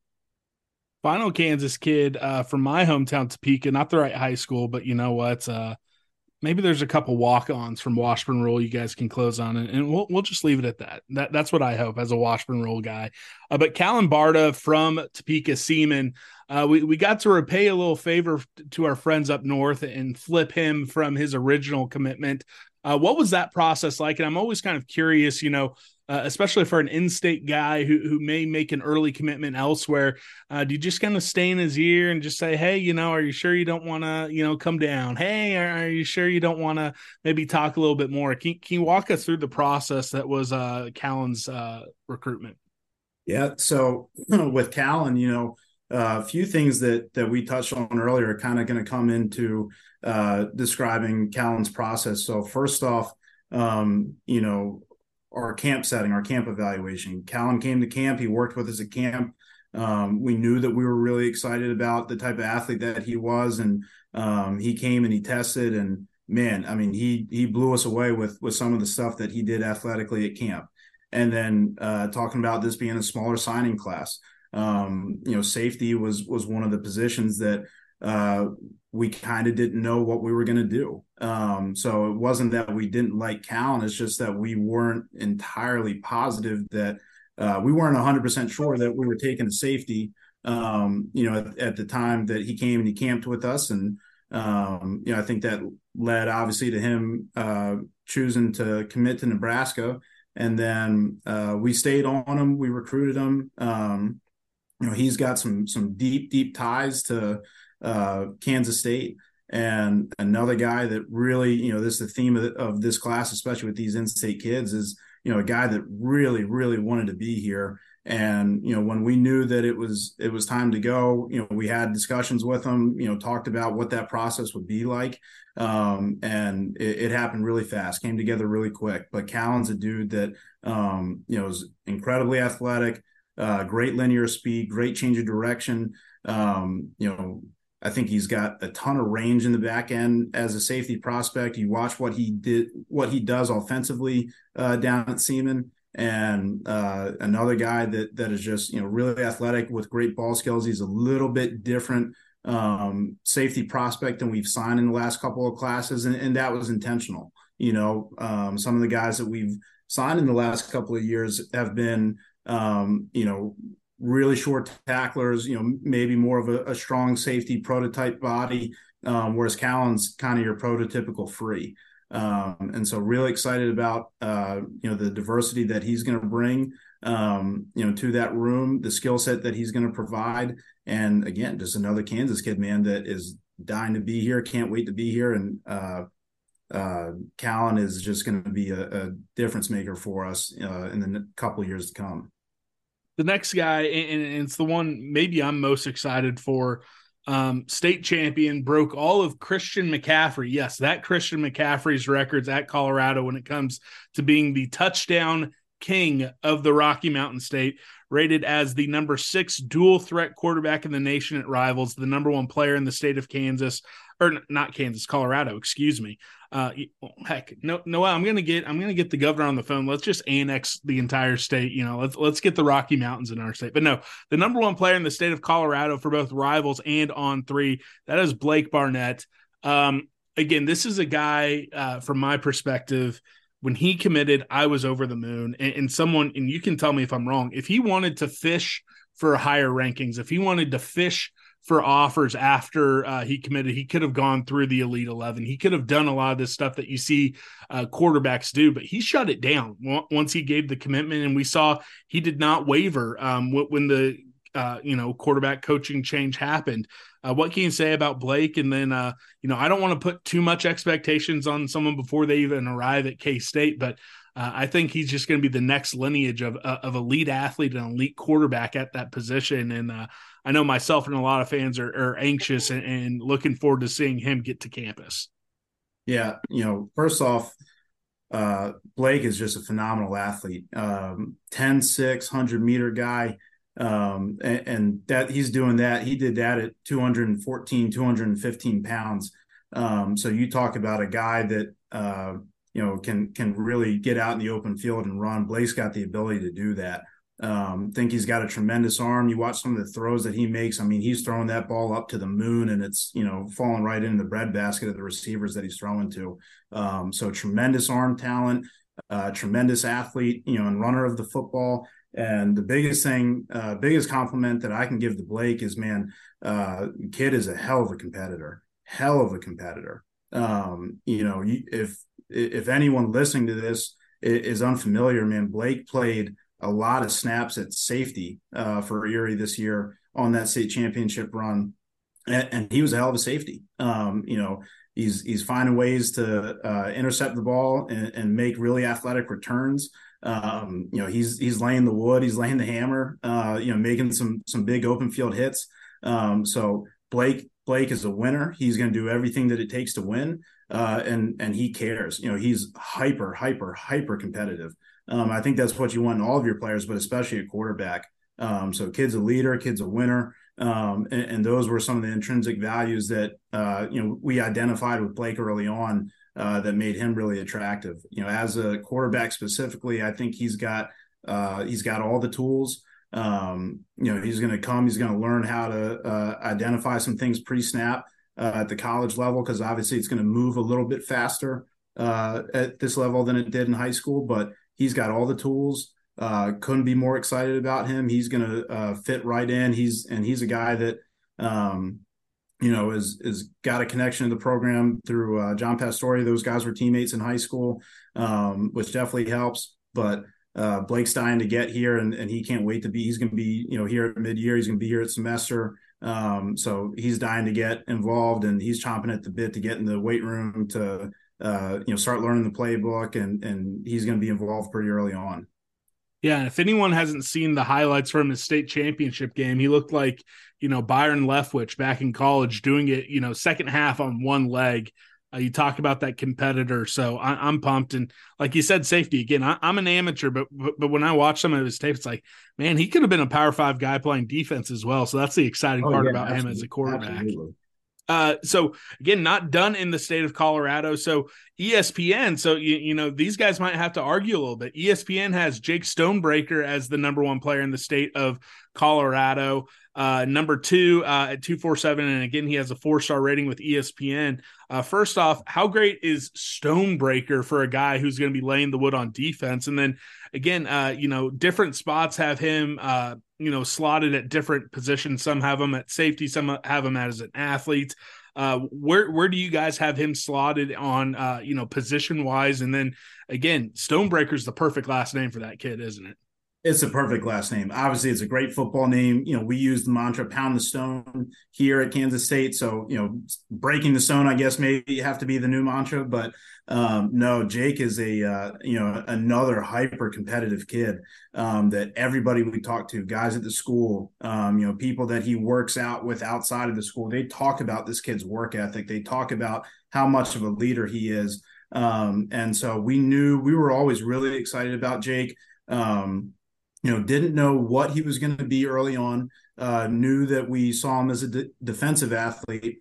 Final Kansas kid uh, from my hometown, Topeka, not the right high school, but you know what? Uh, maybe there's a couple walk-ons from Washburn Rural you guys can close on, and, and we'll we'll just leave it at that. That that's what I hope as a Washburn Rural guy. Uh, but Callan Barta from Topeka Seaman, uh, we we got to repay a little favor to our friends up north and flip him from his original commitment. Uh, what was that process like? And I'm always kind of curious, you know, uh, especially for an in-state guy who who may make an early commitment elsewhere. Uh, do you just kind of stay in his ear and just say, "Hey, you know, are you sure you don't want to, you know, come down? Hey, are, are you sure you don't want to maybe talk a little bit more?" Can, can you walk us through the process that was uh, uh, recruitment? Yeah. So <clears throat> with Callan, you know, uh, a few things that that we touched on earlier are kind of going to come into uh, describing Callan's process. So first off, um, you know, our camp setting, our camp evaluation. Callan came to camp. He worked with us at camp. Um, we knew that we were really excited about the type of athlete that he was, and um, he came and he tested. And man, I mean, he he blew us away with with some of the stuff that he did athletically at camp. And then uh, talking about this being a smaller signing class, um, you know, safety was was one of the positions that uh, we kind of didn't know what we were going to do. Um, so it wasn't that we didn't like Callan; it's just that we weren't entirely positive that uh, we weren't 100% sure that we were taking a safety. Um, you know, at, at, the time that he came and he camped with us, and um, you know, I think that led obviously to him uh, choosing to commit to Nebraska. and then uh, we stayed on him. We recruited him. Um, you know, he's got some some deep deep ties to uh, Kansas State. And another guy that really, you know, this is the theme of, of this class, especially with these in-state kids, is you know a guy that really really wanted to be here. And you know when we knew that it was it was time to go you know we had discussions with him you know talked about what that process would be like. Um, and it, it, happened really fast came together really quick. But callan's a dude that um, you know is incredibly athletic uh, great linear speed great change of direction. Um, you know I think he's got a ton of range in the back end as a safety prospect. You watch what he did, what he does offensively uh, down at Seaman, and uh, another guy that that is just you know really athletic with great ball skills. He's a little bit different um, safety prospect than we've signed in the last couple of classes, and, and that was intentional. You know, um, some of the guys that we've signed in the last couple of years have been um, you know really short tacklers, you know, maybe more of a, a strong safety prototype body, um, whereas Callan's kind of your prototypical free. Um, and so really excited about uh, you know the diversity that he's going to bring um, you know to that room, the skill set that he's going to provide, and again, just another Kansas kid, man, that is dying to be here, can't wait to be here, and uh, uh, Callan is just going to be a, a, difference maker for us uh, in the couple years to come the next guy, and, and it's the one maybe I'm most excited for. Um, state champion broke all of Christian McCaffrey. Yes, that Christian McCaffrey's records at Colorado when it comes to being the touchdown king of the Rocky Mountain State, rated as the number six dual threat quarterback in the nation at Rivals, the number one player in the state of Kansas, or not Kansas, Colorado, excuse me. Uh, heck, no, no, I'm gonna get, I'm gonna get the governor on the phone. Let's just annex the entire state. You know, let's let's get the Rocky Mountains in our state. But no, the number one player in the state of Colorado for both rivals and on three, that is Blake Barnett. Um, again, this is a guy uh, from my perspective. When he committed, I was over the moon. And, and someone, and you can tell me if I'm wrong. If he wanted to fish for higher rankings, if he wanted to fish for offers after uh, he committed. He could have gone through the Elite 11. He could have done a lot of this stuff that you see uh, quarterbacks do, but he shut it down once he gave the commitment. And we saw he did not waver um, when the uh, you know quarterback coaching change happened. Uh, what can you say about Blake? And then uh, you know I don't want to put too much expectations on someone before they even arrive at K State, but uh, I think he's just going to be the next lineage of uh, of elite athlete and elite quarterback at that position. And uh, I know myself and a lot of fans are, are anxious and, and, looking forward to seeing him get to campus. Yeah, you know, first off, uh, Blake is just a phenomenal athlete. Um, 10, 6, 100 meter guy. Um, and, and, that he's doing that. He did that at 214, 215 pounds. Um, so you talk about a guy that, uh, you know, can can really get out in the open field and run. Blake's got the ability to do that. Um, think he's got a tremendous arm. You watch some of the throws that he makes. I mean, he's throwing that ball up to the moon, and it's you know falling right into the breadbasket of the receivers that he's throwing to. Um, so tremendous arm talent, uh, tremendous athlete, you know, and runner of the football. And the biggest thing, uh, biggest compliment that I can give to Blake is, man, uh, kid is a hell of a competitor, hell of a competitor. Um, you know, if if anyone listening to this is unfamiliar, man, Blake played a lot of snaps at safety uh, for Erie this year on that state championship run, and, and he was a hell of a safety. Um, you know, he's he's finding ways to uh, intercept the ball and, and, make really athletic returns. Um, you know, he's he's laying the wood, he's laying the hammer. Uh, you know, making some some big open field hits. Um, so Blake Blake is a winner. He's going to do everything that it takes to win, uh, and and he cares. You know, he's hyper, hyper, hyper competitive. Um, I think that's what you want in all of your players, but especially a quarterback. Um, so, kid's a leader, kid's a winner, um, and, and, those were some of the intrinsic values that uh, you know we identified with Blake early on uh, that made him really attractive. You know, as a quarterback specifically, I think he's got uh, he's got all the tools. Um, you know, he's going to come. He's going to learn how to uh, identify some things pre-snap uh, at the college level because obviously it's going to move a little bit faster uh, at this level than it did in high school. But he's got all the tools. Uh, couldn't be more excited about him. He's going to uh, fit right in. He's and he's a guy that um, you know is is got a connection to the program through uh, John Pastore. Those guys were teammates in high school, um, which definitely helps but uh, Blake's dying to get here, and, and he can't wait to be. He's going to be, you know, here at mid year. He's going to be here at semester. Um, so he's dying to get involved, and he's chomping at the bit to get in the weight room to, uh, you know, start learning the playbook, and and he's going to be involved pretty early on. Yeah, if anyone hasn't seen the highlights from his state championship game, he looked like you know Byron Leftwich back in college, doing it, you know, second half on one leg uh, you talk about that competitor, so I, am pumped. And like you said, safety again. I, am an amateur, but, but, but when I watch some of his tape, it's like, man, he could have been a Power Five guy playing defense as well. So that's the exciting oh, part yeah, about him as a quarterback. Absolutely. Uh, so again, not done in the state of Colorado. So ESPN, so you, you know these guys might have to argue a little bit. ESPN has Jake Stonebreaker as the number one player in the state of Colorado. Uh, number two uh, at 247. And again, he has a four star rating with ESPN. Uh, first off, how great is Stonebreaker for a guy who's going to be laying the wood on defense? And then again, uh, you know, different spots have him, uh, you know, slotted at different positions. Some have him at safety, some have him as an athlete. Uh, where where do you guys have him slotted on uh, you know position wise? And then again, Stonebreaker's the perfect last name for that kid, isn't it? It's a perfect last name. Obviously, it's a great football name. You know, we use the mantra "pound the stone" here at Kansas State. So, you know, breaking the stone, I guess, maybe have to be the new mantra. But um, no, Jake is a uh, you know another hyper competitive kid um, that everybody we talk to, guys at the school, um, you know, people that he works out with outside of the school, they talk about this kid's work ethic. They talk about how much of a leader he is. Um, and so we knew we were always really excited about Jake. Um, you know, didn't know what he was going to be early on. Uh, knew that we saw him as a de- defensive athlete,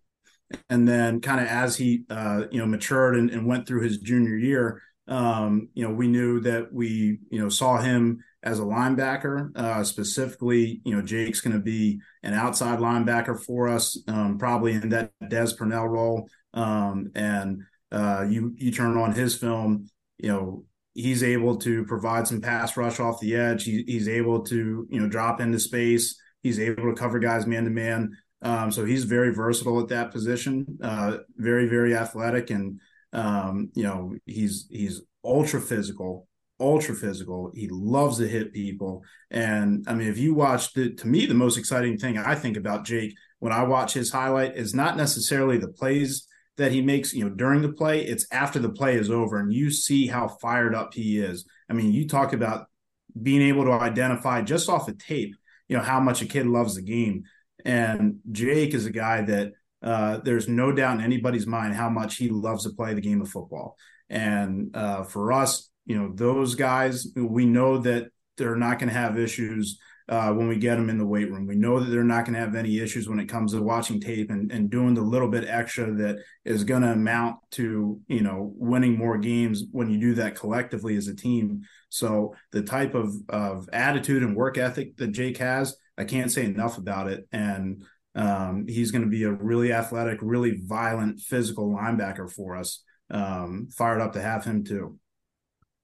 and then kind of as he uh, you know matured and, and, went through his junior year, um, you know, we knew that we you know saw him as a linebacker. Uh, specifically, you know, Jake's going to be an outside linebacker for us, um, probably in that Des Purnell role. Um, and uh, you you turn on his film, you know, he's able to provide some pass rush off the edge. He, he's able to you know drop into space. He's able to cover guys man to man. So he's very versatile at that position. Uh, very very athletic, and um, you know he's he's ultra physical. Ultra physical. He loves to hit people. And I mean, if you watch the, to me, the most exciting thing I think about Jake when I watch his highlight is not necessarily the plays that he makes, you know, during the play, it's after the play is over and you see how fired up he is. I mean, you talk about being able to identify just off of tape, you know, how much a kid loves the game. And Jake is a guy that uh, there's no doubt in anybody's mind how much he loves to play the game of football. And uh, for us, you know, those guys, we know that they're not going to have issues uh, when we get them in the weight room. We know that they're not going to have any issues when it comes to watching tape and, and doing the little bit extra that is going to amount to, you know, winning more games when you do that collectively as a team. So the type of, of attitude and work ethic that Jake has, I can't say enough about it. And um, he's going to be a really athletic, really violent, physical linebacker for us. Um, fired up to have him too.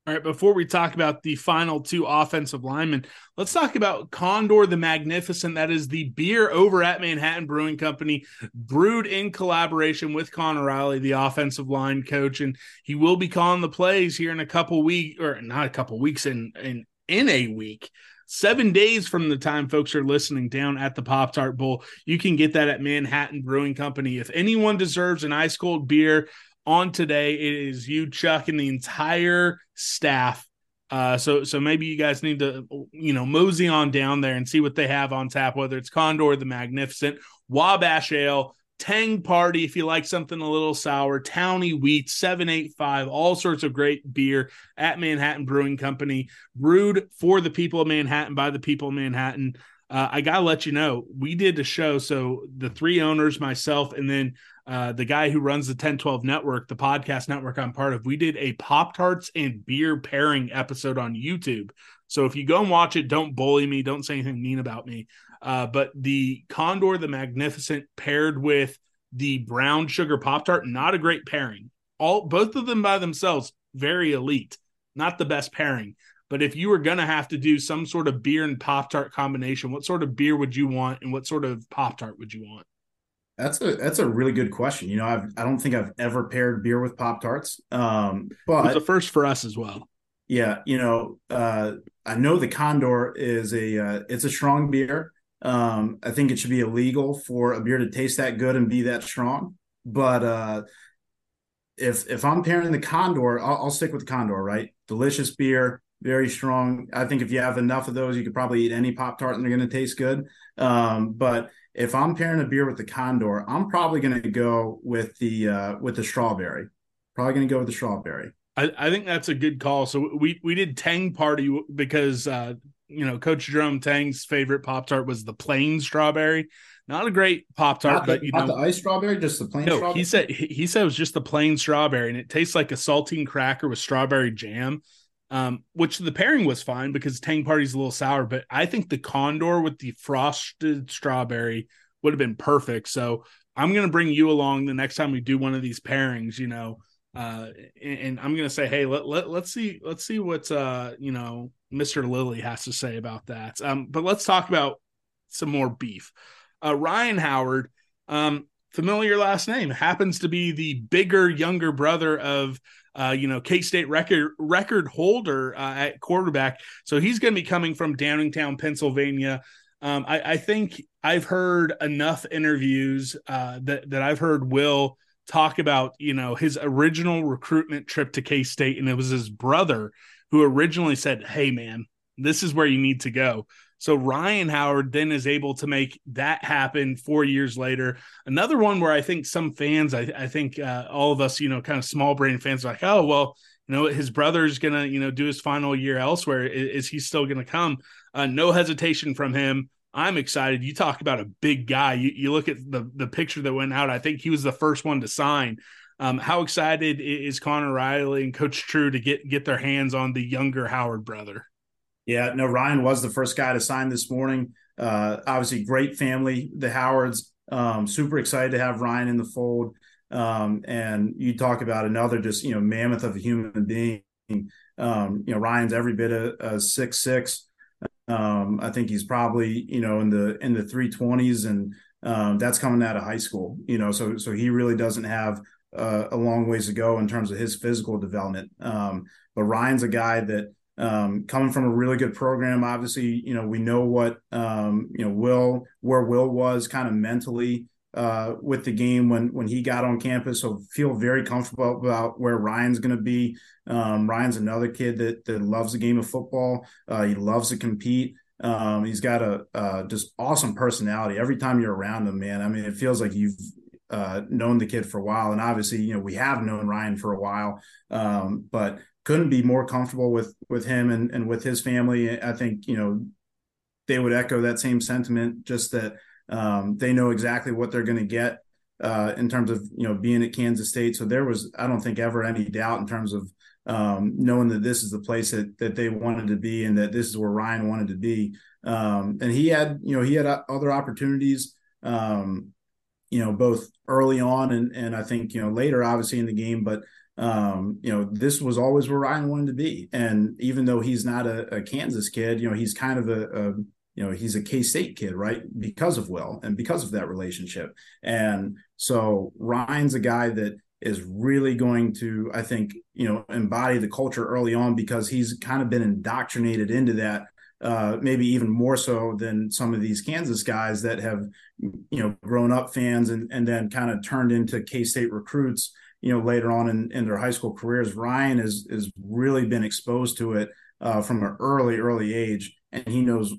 All right, before we talk about the final two offensive linemen, let's talk about Condor the Magnificent. That is the beer over at Manhattan Brewing Company, brewed in collaboration with Conor Riley, the offensive line coach, and he will be calling the plays here in a couple weeks, or not a couple weeks, in in in a week. Seven days from the time folks are listening down at the Pop Tart Bowl, you can get that at Manhattan Brewing Company. If anyone deserves an ice cold beer, on today. It is you, Chuck, and the entire staff. Uh, so so maybe you guys need to you know mosey on down there and see what they have on tap, whether it's Condor the Magnificent, Wabash Ale, Tang Party if you like something a little sour, Towny Wheat, 785, all sorts of great beer at Manhattan Brewing Company, brewed for the people of Manhattan by the people of Manhattan. Uh, I gotta let you know, we did a show. So the three owners, myself, and then uh, the guy who runs the 1012 network, the podcast network I'm part of, we did a Pop Tarts and beer pairing episode on YouTube. So if you go and watch it, don't bully me, don't say anything mean about me. Uh, but the Condor the Magnificent paired with the brown sugar Pop Tart, not a great pairing. All both of them by themselves, very elite, not the best pairing. But if you were going to have to do some sort of beer and Pop Tart combination, what sort of beer would you want and what sort of Pop Tart would you want? That's a that's a really good question. You know, I've I don't think I've ever paired beer with Pop Tarts. Um, but it's a first for us as well. Yeah, you know, uh, I know the Condor is a uh, it's a strong beer. Um, I think it should be illegal for a beer to taste that good and be that strong. But uh, if if I'm pairing the Condor, I'll, I'll stick with the Condor. Right, delicious beer, very strong. I think if you have enough of those, you could probably eat any Pop Tart and they're going to taste good. Um, but if I'm pairing a beer with the Condor, I'm probably going to go with the uh, with the strawberry. Probably going to go with the strawberry. I, I think that's a good call. So we we did Tang Party because uh, you know Coach Jerome Tang's favorite Pop Tart was the plain strawberry. Not a great Pop Tart, but you know the ice strawberry, just the plain. No, strawberry? he said he said it was just the plain strawberry, and it tastes like a saltine cracker with strawberry jam. Um, which the pairing was fine because Tang Party's a little sour, but I think the Condor with the frosted strawberry would have been perfect. So I'm going to bring you along the next time we do one of these pairings. You know, uh, and, and, I'm gonna say, hey, let, let let's see let's see what uh, you know Mr. Lillie has to say about that. Um, but let's talk about some more beef. Uh, Ryan Howard, um, familiar last name, happens to be the bigger younger brother of uh, you know K State record record holder uh, at quarterback. So he's going to be coming from Downingtown, Pennsylvania. Um, I, I, think I've heard enough interviews uh, that that I've heard Will talk about, you know, his original recruitment trip to K State, and it was his brother who originally said, Hey, man, this is where you need to go. So Ryan Howard then is able to make that happen four years later. Another one where I think some fans, I, I think uh, all of us, you know, kind of small brain fans, like, oh well, you know, his brother's gonna, you know, do his final year elsewhere. Is, is he still gonna come? Uh, no hesitation from him. I'm excited. You talk about a big guy. You, you look at the the picture that went out. I think he was the first one to sign. Um, how excited is Conor Riley and Coach True to get get their hands on the younger Howard brother? Yeah, no, Ryan was the first guy to sign this morning. Uh, obviously, great family, the Howards. Um, super excited to have Ryan in the fold. Um, and you talk about another just you know mammoth of a human being. Um, you know, Ryan's every bit of, six six. Um, I think he's probably you know in the in the three twenties, and um, that's coming out of high school. You know, so so he really doesn't have uh, a long ways to go in terms of his physical development. Um, but Ryan's a guy that um, coming from a really good program. Obviously, you know we know what um, you know Will where Will was kind of mentally uh, with the game when when he got on campus. So feel very comfortable about where Ryan's going to be. Um, Ryan's another kid that that loves the game of football. Uh, he loves to compete. Um, he's got a just awesome personality. Every time you're around him, man, I mean, it feels like you've uh, known the kid for a while. And obviously, you know, we have known Ryan for a while, um, but couldn't be more comfortable with with him and and with his family. I think you know they would echo that same sentiment. Just that um, they know exactly what they're going to get uh, in terms of you know being at Kansas State. So there was, I don't think, ever any doubt in terms of um, knowing that this is the place that that they wanted to be and that this is where Ryan wanted to be. Um, and he had, you know, he had other opportunities, um, you know, both early on and and I think you know later, obviously in the game, but. Um, you know, this was always where Ryan wanted to be. And even though he's not a, a Kansas kid, you know, he's kind of a, a you know he's a k-state kid right because of will and because of that relationship and so ryan's a guy that is really going to i think you know embody the culture early on because he's kind of been indoctrinated into that uh, maybe even more so than some of these Kansas guys that have, you know, grown up fans and, and then kind of turned into K State recruits, you know, later on in, in their high school careers. Ryan has, has really been exposed to it uh, from an early, early age. And he knows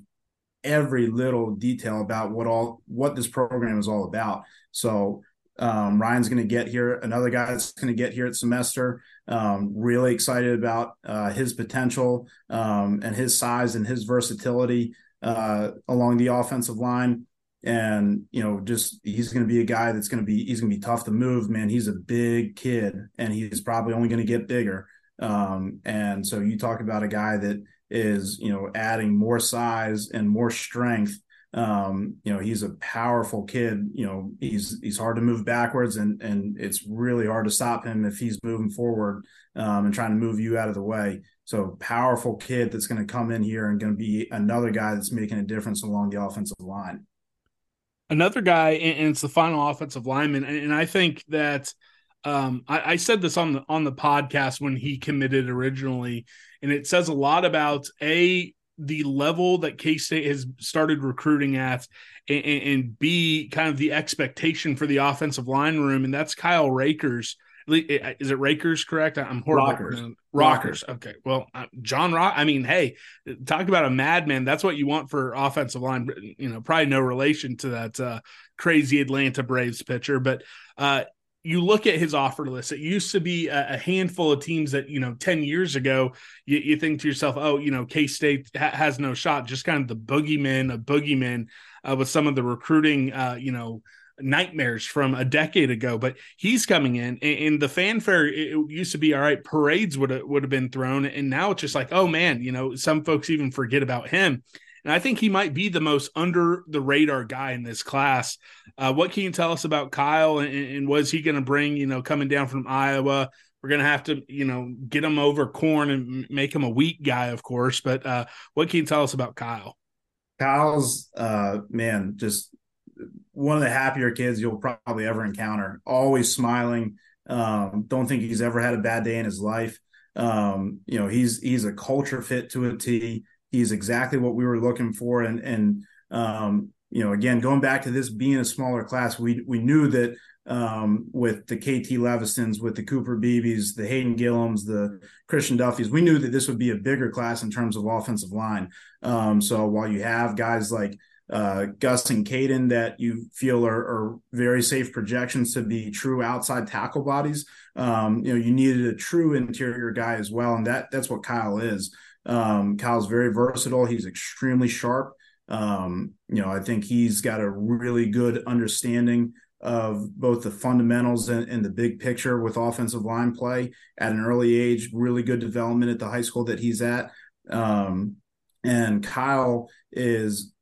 every little detail about what all what this program is all about. So um, Ryan's going to get here. Another guy that's going to get here at semester. Um, really excited about uh, his potential um, and his size and his versatility uh, along the offensive line. And you know, just he's going to be a guy that's going to be he's going to be tough to move. Man, he's a big kid, and he's probably only going to get bigger. Um, and so you talk about a guy that is you know adding more size and more strength um you know he's a powerful kid you know he's he's hard to move backwards and and it's really hard to stop him if he's moving forward um and trying to move you out of the way so powerful kid that's going to come in here and going to be another guy that's making a difference along the offensive line another guy and it's the final offensive lineman and i think that um, I, I, said this on the on the podcast when he committed originally, and it says a lot about a the level that K State has started recruiting at, and, and, B kind of the expectation for the offensive line room, and that's Kyle Rakers. Is it Rakers? Correct. I'm horrible. Rockers. Rockers. Okay. Well, John Rock. I mean, hey, talk about a madman. That's what you want for offensive line. You know, probably no relation to that uh, crazy Atlanta Braves pitcher, but uh, you look at his offer list. It used to be a, a handful of teams that you know ten years ago. You, you think to yourself, oh, you know, K State ha- has no shot. Just kind of the boogeyman of boogeyman uh, with some of the recruiting, uh, you know, nightmares from a decade ago. But he's coming in, and, and the fanfare it, it, used to be all right. Parades would have would have been thrown, and now it's just like, oh man, you know, some folks even forget about him. And I think he might be the most under the radar guy in this class. Uh, what can you tell us about Kyle and, and was he going to bring, you know, coming down from Iowa? We're going to have to, you know, get him over corn and make him a weak guy, of course. But uh, what can you tell us about Kyle? Kyle's, uh, man, just one of the happier kids you'll probably ever encounter. Always smiling. Um, don't think he's ever had a bad day in his life. Um, you know, he's he's a culture fit to a T. He's exactly what we were looking for. And and um, you know, again, going back to this being a smaller class, we we knew that um, with the KT Levestons, with the Cooper Beebes, the Hayden Gillums, the Christian Duffies, we knew that this would be a bigger class in terms of offensive line. Um, so while you have guys like uh, Gus and Caden that you feel are, are, very safe projections to be true outside tackle bodies, um, you know, you needed a true interior guy as well, and that that's what Kyle is. Um, Kyle's very versatile. He's extremely sharp. Um, you know, I think he's got a really good understanding of both the fundamentals and, and, the big picture with offensive line play at an early age. Really good development at the high school that he's at. Um, and Kyle is,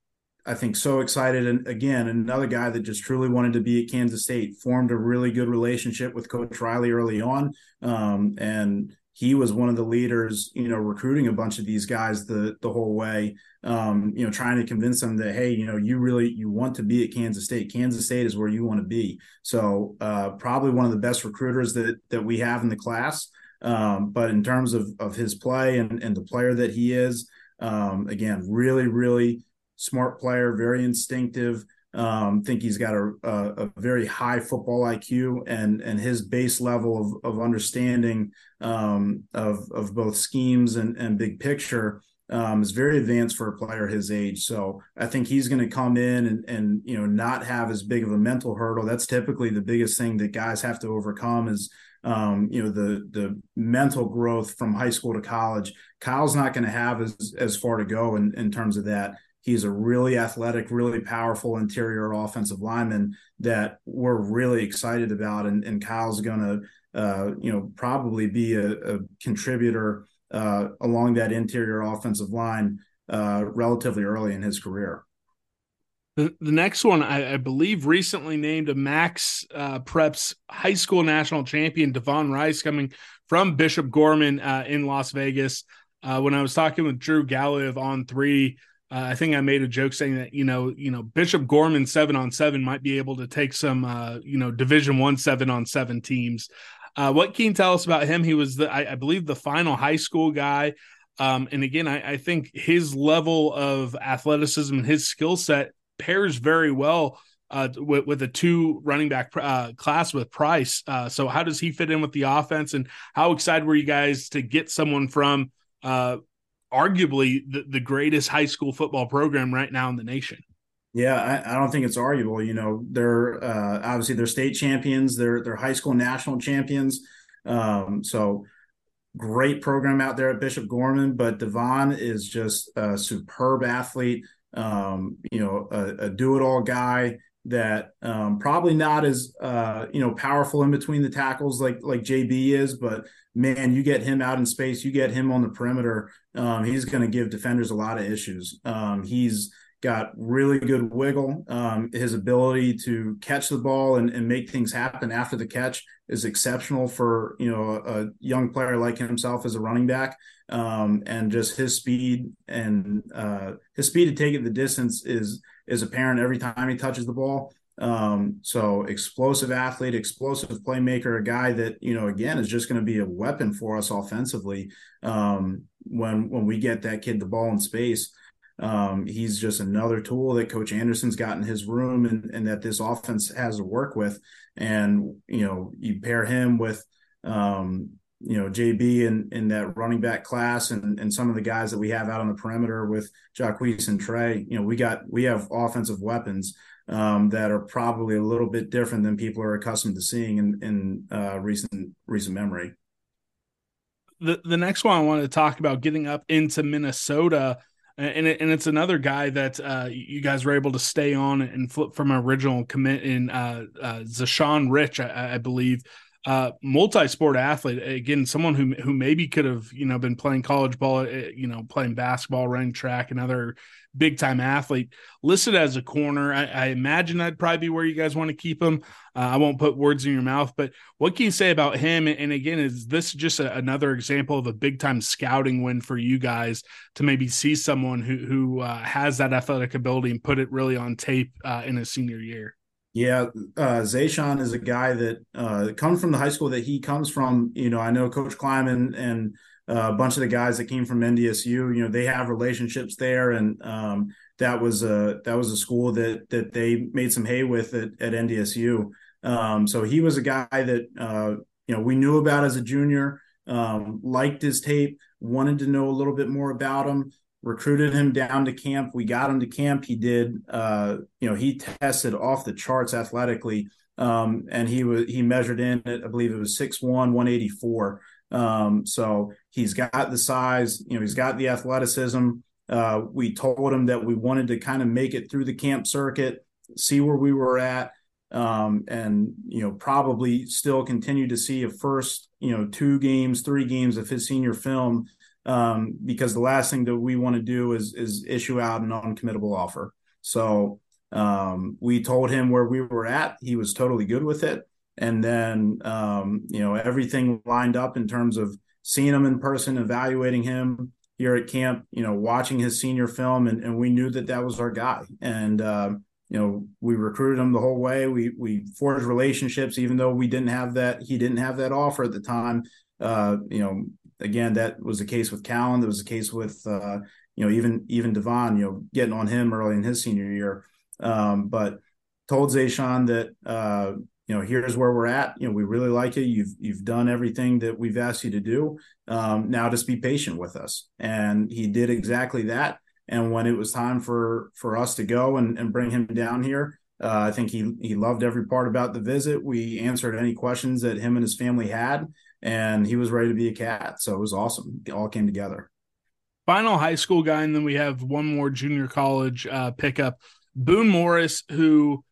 I think, so excited. And again, another guy that just truly wanted to be at Kansas State, formed a really good relationship with Coach Riley early on. Um, and he was one of the leaders, you know, recruiting a bunch of these guys the the whole way. Um, you know, trying to convince them that hey, you know, you really you want to be at Kansas State. Kansas State is where you want to be. So uh, probably one of the best recruiters that that we have in the class. Um, but in terms of of his play and and the player that he is, um, again, really really smart player, very instinctive. Um, think he's got a, a, a, very high football IQ and and his base level of, of understanding um, of of both schemes and, and big picture um, is very advanced for a player his age. So I think he's going to come in and and you know not have as big of a mental hurdle. That's typically the biggest thing that guys have to overcome is um, you know the the mental growth from high school to college. Kyle's not going to have as as far to go in, in terms of that. He's a really athletic, really powerful interior offensive lineman that we're really excited about. And, and Kyle's going to, uh, you know, probably be a, a contributor uh, along that interior offensive line uh, relatively early in his career. The, the next one, I, I, believe, recently named a Max uh, Preps high school national champion, Devon Rice, coming from Bishop Gorman uh, in Las Vegas. Uh, when I was talking with Drew of On Three uh, I think I made a joke saying that you know, you know, Bishop Gorman seven on seven might be able to take some, uh, you know, Division one seven on seven teams. Uh, what can you tell us about him? He was the, I, I believe, the final high school guy. Um, and again, I, I, think his level of athleticism and his skill set pairs very well uh, with, with a two running back uh, class with Price. Uh, so, how does he fit in with the offense? And how excited were you guys to get someone from arguably the, the greatest high school football program right now in the nation. Yeah, I, I don't think it's arguable. You know, they're uh, obviously they're state champions. They're they're high school national champions. Um, so great program out there at Bishop Gorman. But Devon is just a superb athlete. Um, you know, a, a do it all guy that um, probably not as uh, you know powerful in between the tackles like like JB is, but man, you get him out in space, you get him on the perimeter, um, he's going to give defenders a lot of issues. Um, he's got really good wiggle. Um, his ability to catch the ball and, and, make things happen after the catch is exceptional for you know a, a young player like himself as a running back. Um, and just his speed and uh, his speed to take it the distance is is apparent every time he touches the ball. Um, so explosive athlete, explosive playmaker, a guy that you know again is just going to be a weapon for us offensively. Um, when when we get that kid the ball in space, um, he's just another tool that Coach Anderson's got in his room, and, and that this offense has to work with. And you know, you pair him with um, you know JB in in that running back class and and some of the guys that we have out on the perimeter with Jacquees and Trey. You know, we got we have offensive weapons um, that are probably a little bit different than people are accustomed to seeing in in uh, recent recent memory. The the next one I wanted to talk about getting up into Minnesota. And, it, and it's another guy that uh, you guys were able to stay on and flip from original commit in uh, uh, Zashawn Rich, I, I believe, uh, multi-sport athlete again someone who who maybe could have you know been playing college ball eh, you know playing basketball running track another big time athlete. Listed as a corner I, I, imagine that'd probably be where you guys want to keep him. Uh, i won't put words in your mouth but what can you say about him? And again is this just a, another example of a big time scouting win for you guys to maybe see someone who who uh, has that athletic ability and put it really on tape uh, in his senior year yeah, uh, is a guy that uh, comes from the high school that he comes from. You know, I know Coach Klieman and uh, a bunch of the guys that came from NDSU. You know, they have relationships there, and um, that was a that was a school that that they made some hay with at, at NDSU. Um, so he was a guy that uh, you know we knew about as a junior, um, liked his tape, wanted to know a little bit more about him recruited him down to camp. We got him to camp. He did, uh, you know, he tested off the charts athletically. Um, and he was, he measured in at, I believe it was 6'1, 184. Um, so he's got the size, you know, he's got the athleticism. Uh, we told him that we wanted to kind of make it through the camp circuit, see where we were at. Um, and you know probably still continue to see a first you know two games three games of his senior film um, because the last thing that we want to do is is issue out an uncommittable offer. So um, we told him where we were at. He was totally good with it, and then um, you know everything lined up in terms of seeing him in person, evaluating him here at camp. You know, watching his senior film, and, and we knew that that was our guy. And uh, you know, we recruited him the whole way. We we forged relationships, even though we didn't have that. He didn't have that offer at the time. Uh, you know, again, that was the case with Callan. That was the case with uh, you know even even Devon. You know, getting on him early in his senior year. Um, but told Zayshawn that uh, you know here's where we're at. You know, we really like you. You've you've done everything that we've asked you to do. Um, now just be patient with us. And he did exactly that. And when it was time for for us to go and, and bring him down here, uh, I think he he loved every part about the visit. We answered any questions that him and his family had, and he was ready to be a cat. So it was awesome. It all came together. Final high school guy, and then we have one more junior college uh, pickup, Boone Morris, who.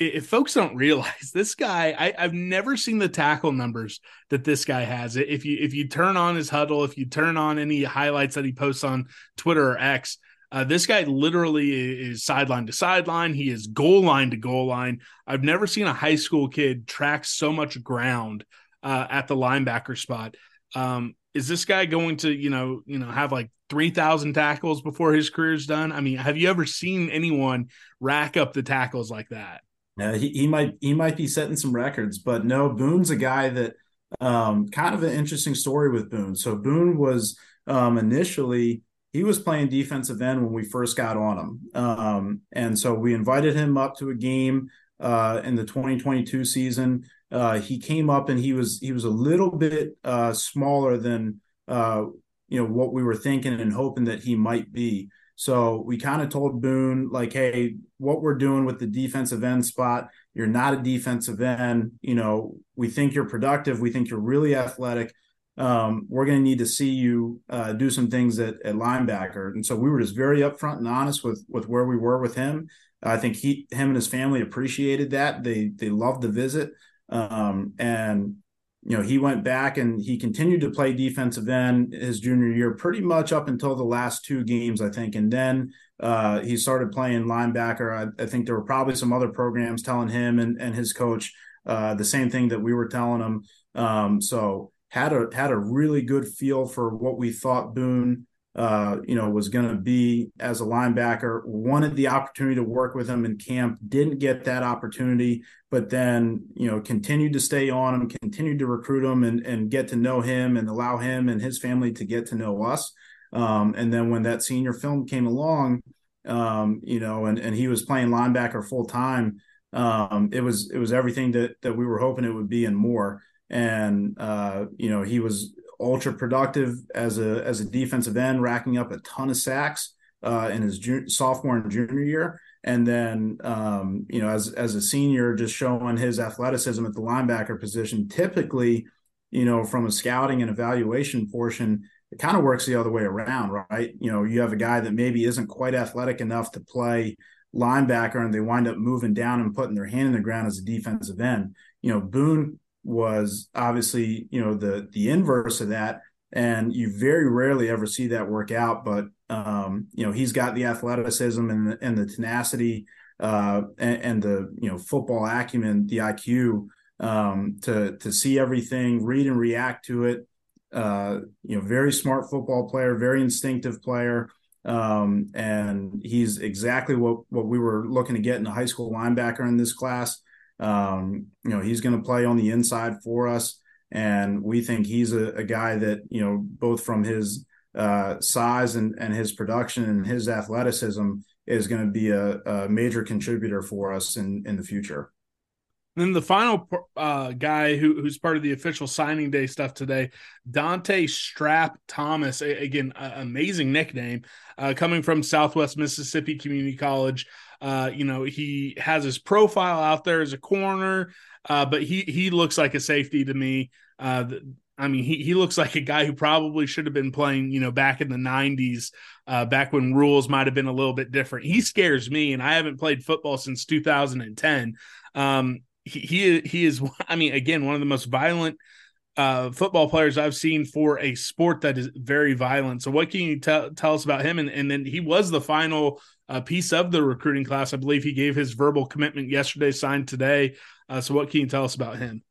If folks don't <laughs> realize this guy, I, I've never seen the tackle numbers that this guy has. If you if you turn on his huddle, if you turn on any highlights that he posts on Twitter or X, uh, this guy literally is sideline to sideline. He is goal line to goal line. I've never seen a high school kid track so much ground uh, at the linebacker spot. Um, is this guy going to, you know, you know, have like three thousand tackles before his career's done? I mean, have you ever seen anyone rack up the tackles like that? Yeah, he, he might he might be setting some records, but no, Boone's a guy that um, kind of an interesting story with Boone. So Boone was um, initially he was playing defensive end when we first got on him, um, and so we invited him up to a game uh, in the 2022 season. Uh, he came up and he was he was a little bit uh, smaller than uh, you know what we were thinking and hoping that he might be. So we kind of told Boone like, hey, what we're doing with the defensive end spot, you're not a defensive end. You know, we think you're productive. We think you're really athletic. Um, we're going to need to see you uh, do some things at, at linebacker. And so we were just very upfront and honest with with where we were with him. I think he, him and his family appreciated that. They they loved the visit. Um, and you know, he went back and he continued to play defensive end his junior year, pretty much up until the last two games, I think. And then uh, he started playing linebacker. I, I, think there were probably some other programs telling him and, and his coach uh, the same thing that we were telling him. Um, so had a had a really good feel for what we thought Boone uh, you know, was going to be as a linebacker. Wanted the opportunity to work with him in camp, didn't get that opportunity, but then you know continued to stay on him, continued to recruit him, and and get to know him, and allow him and his family to get to know us. Um, and then when that senior film came along, um, you know, and and he was playing linebacker full time. Um, it was it was everything that that we were hoping it would be and more. And uh, you know, he was ultra productive as a as a defensive end, racking up a ton of sacks uh, in his sophomore and junior year, and then um, you know as as a senior, just showing his athleticism at the linebacker position. Typically, you know, from a scouting and evaluation portion, it kind of works the other way around, right? You know, you have a guy that maybe isn't quite athletic enough to play linebacker, and they wind up moving down and putting their hand in the ground as a defensive end. You know, Boone was obviously you know the the inverse of that. And you very rarely ever see that work out but um, you know he's got the athleticism and the, and the tenacity uh, and, and, the you know football acumen the IQ um, to to see everything read and react to it. Uh, you know very smart football player very instinctive player. Um, and he's exactly what what we were looking to get in a high school linebacker in this class um, you know, he's going to play on the inside for us. And we think he's a, a guy that, you know, both from his uh, size and, and his production and his athleticism is going to be a, a, major contributor for us in, in the future. And then the final uh, guy who, who's part of the official signing day stuff today, Dante Strap Thomas. A, again, a, amazing nickname uh, coming from Southwest Mississippi Community College. Uh, you know, he has his profile out there as a corner, uh, but he he looks like a safety to me. Uh, I mean, he he looks like a guy who probably should have been playing, you know, back in the '90s, uh, back when rules might have been a little bit different. He scares me, and I haven't played football since 2010. Um, he he, he is, <laughs> I mean, again, one of the most violent uh, football players I've seen for a sport that is very violent. So, what can you t- tell us about him? And, and then he was the final uh, piece of the recruiting class. I believe he gave his verbal commitment yesterday, signed today. Uh, so, what can you tell us about him?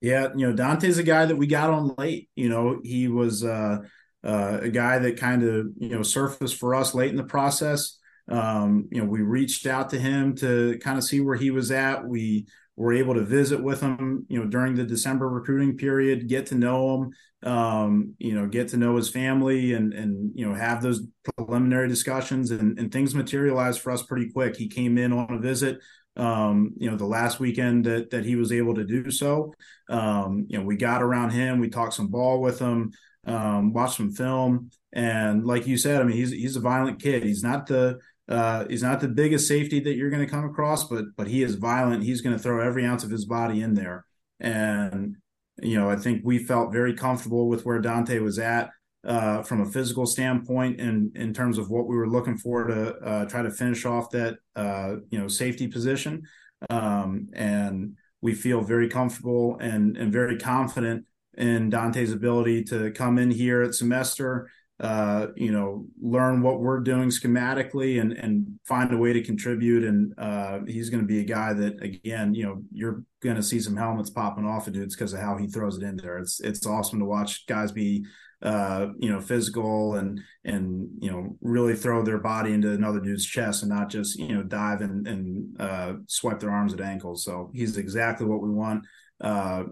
Yeah, you know, Dante's a guy that we got on late. You know, he was uh, uh a guy that kind of you know surfaced for us late in the process. Um, you know, we reached out to him to kind of see where he was at. We were able to visit with him, you know, during the December recruiting period, get to know him, um, you know, get to know his family and, and, you know, have those preliminary discussions and, and things materialized for us pretty quick. He came in on a visit, um, you know, the last weekend that, that he was able to do so. Um, you know, we got around him, we talked some ball with him, um, watched some film. And like you said, I mean, he's, he's a violent kid. He's not the, uh, he's not the biggest safety that you're going to come across, but but he is violent. He's going to throw every ounce of his body in there, and you know I think we felt very comfortable with where Dante was at uh, from a physical standpoint, and in terms of what we were looking for to uh, try to finish off that uh, you know safety position, um, and we feel very comfortable and and very confident in Dante's ability to come in here at semester uh, you know, learn what we're doing schematically and and find a way to contribute. And uh, he's going to be a guy that, again, you know, you're going to see some helmets popping off of dudes because of how he throws it in there. It's it's awesome to watch guys be, uh, you know, physical and and you know really throw their body into another dude's chest and not just you know dive and and uh, swipe their arms at ankles. So he's exactly what we want uh,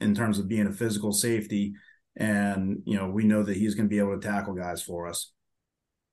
in terms of being a physical safety and you know we know that he's going to be able to tackle guys for us.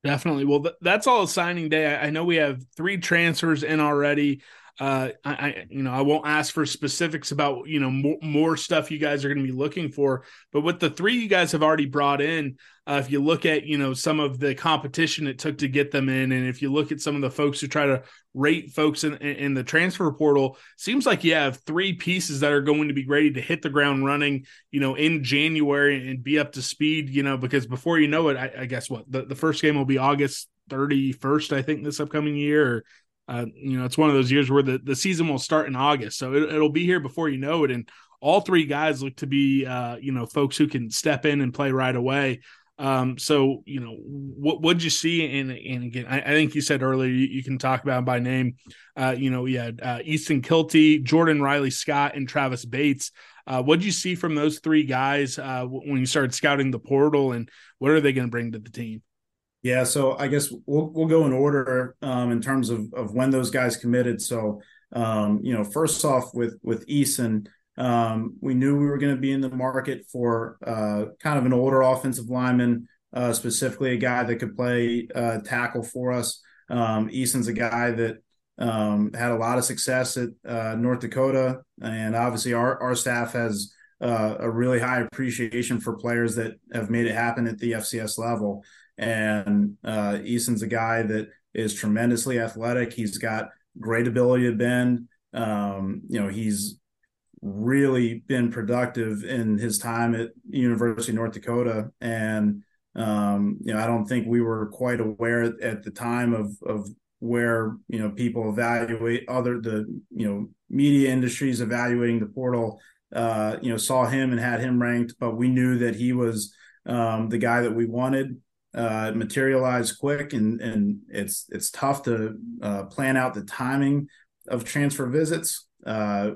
Definitely. Well, th- that's all signing day. I-, I know we have three transfers in already. Uh, I, I, you know, I won't ask for specifics about you know more, more stuff you guys are going to be looking for, but with the three you guys have already brought in, uh, if you look at you know some of the competition it took to get them in, and if you look at some of the folks who try to rate folks in, in the transfer portal, seems like you have three pieces that are going to be ready to hit the ground running, you know, in January and be up to speed, you know, because before you know it, I, I guess what the, the first game will be August 31st, I think, this upcoming year. Or, uh, you know, it's one of those years where the, the season will start in August. So it, will be here before you know it. And all three guys look to be, uh, you know, folks who can step in and play right away. Um, so, you know, what would you see? And, and again, I, I, think you said earlier, you, you, can talk about by name. Uh, you know, we had uh, Easton Kilty, Jordan Riley Scott, and Travis Bates. Uh, what did you see from those three guys uh, when you started scouting the portal, and what are they going to bring to the team? Yeah, so I guess we'll we'll go in order um, in terms of of when those guys committed. So um, you know, first off with with Easton, um, we knew we were going to be in the market for uh, kind of an older offensive lineman, uh, specifically a guy that could play uh, tackle for us. Um, Easton's a guy that um, had a lot of success at uh, North Dakota, and obviously our our staff has uh, a really high appreciation for players that have made it happen at the FCS level. And uh, Easton's a guy that is tremendously athletic. He's got great ability to bend. Um, you know, he's really been productive in his time at University of North Dakota. And, um, you know, I don't think we were quite aware at the time of, of where, you know, people evaluate other, the, you know, media industries evaluating the portal, uh, you know, saw him and had him ranked, but we knew that he was um, the guy that we wanted uh, materialize quick, and and it's it's tough to uh, plan out the timing of transfer visits. Uh,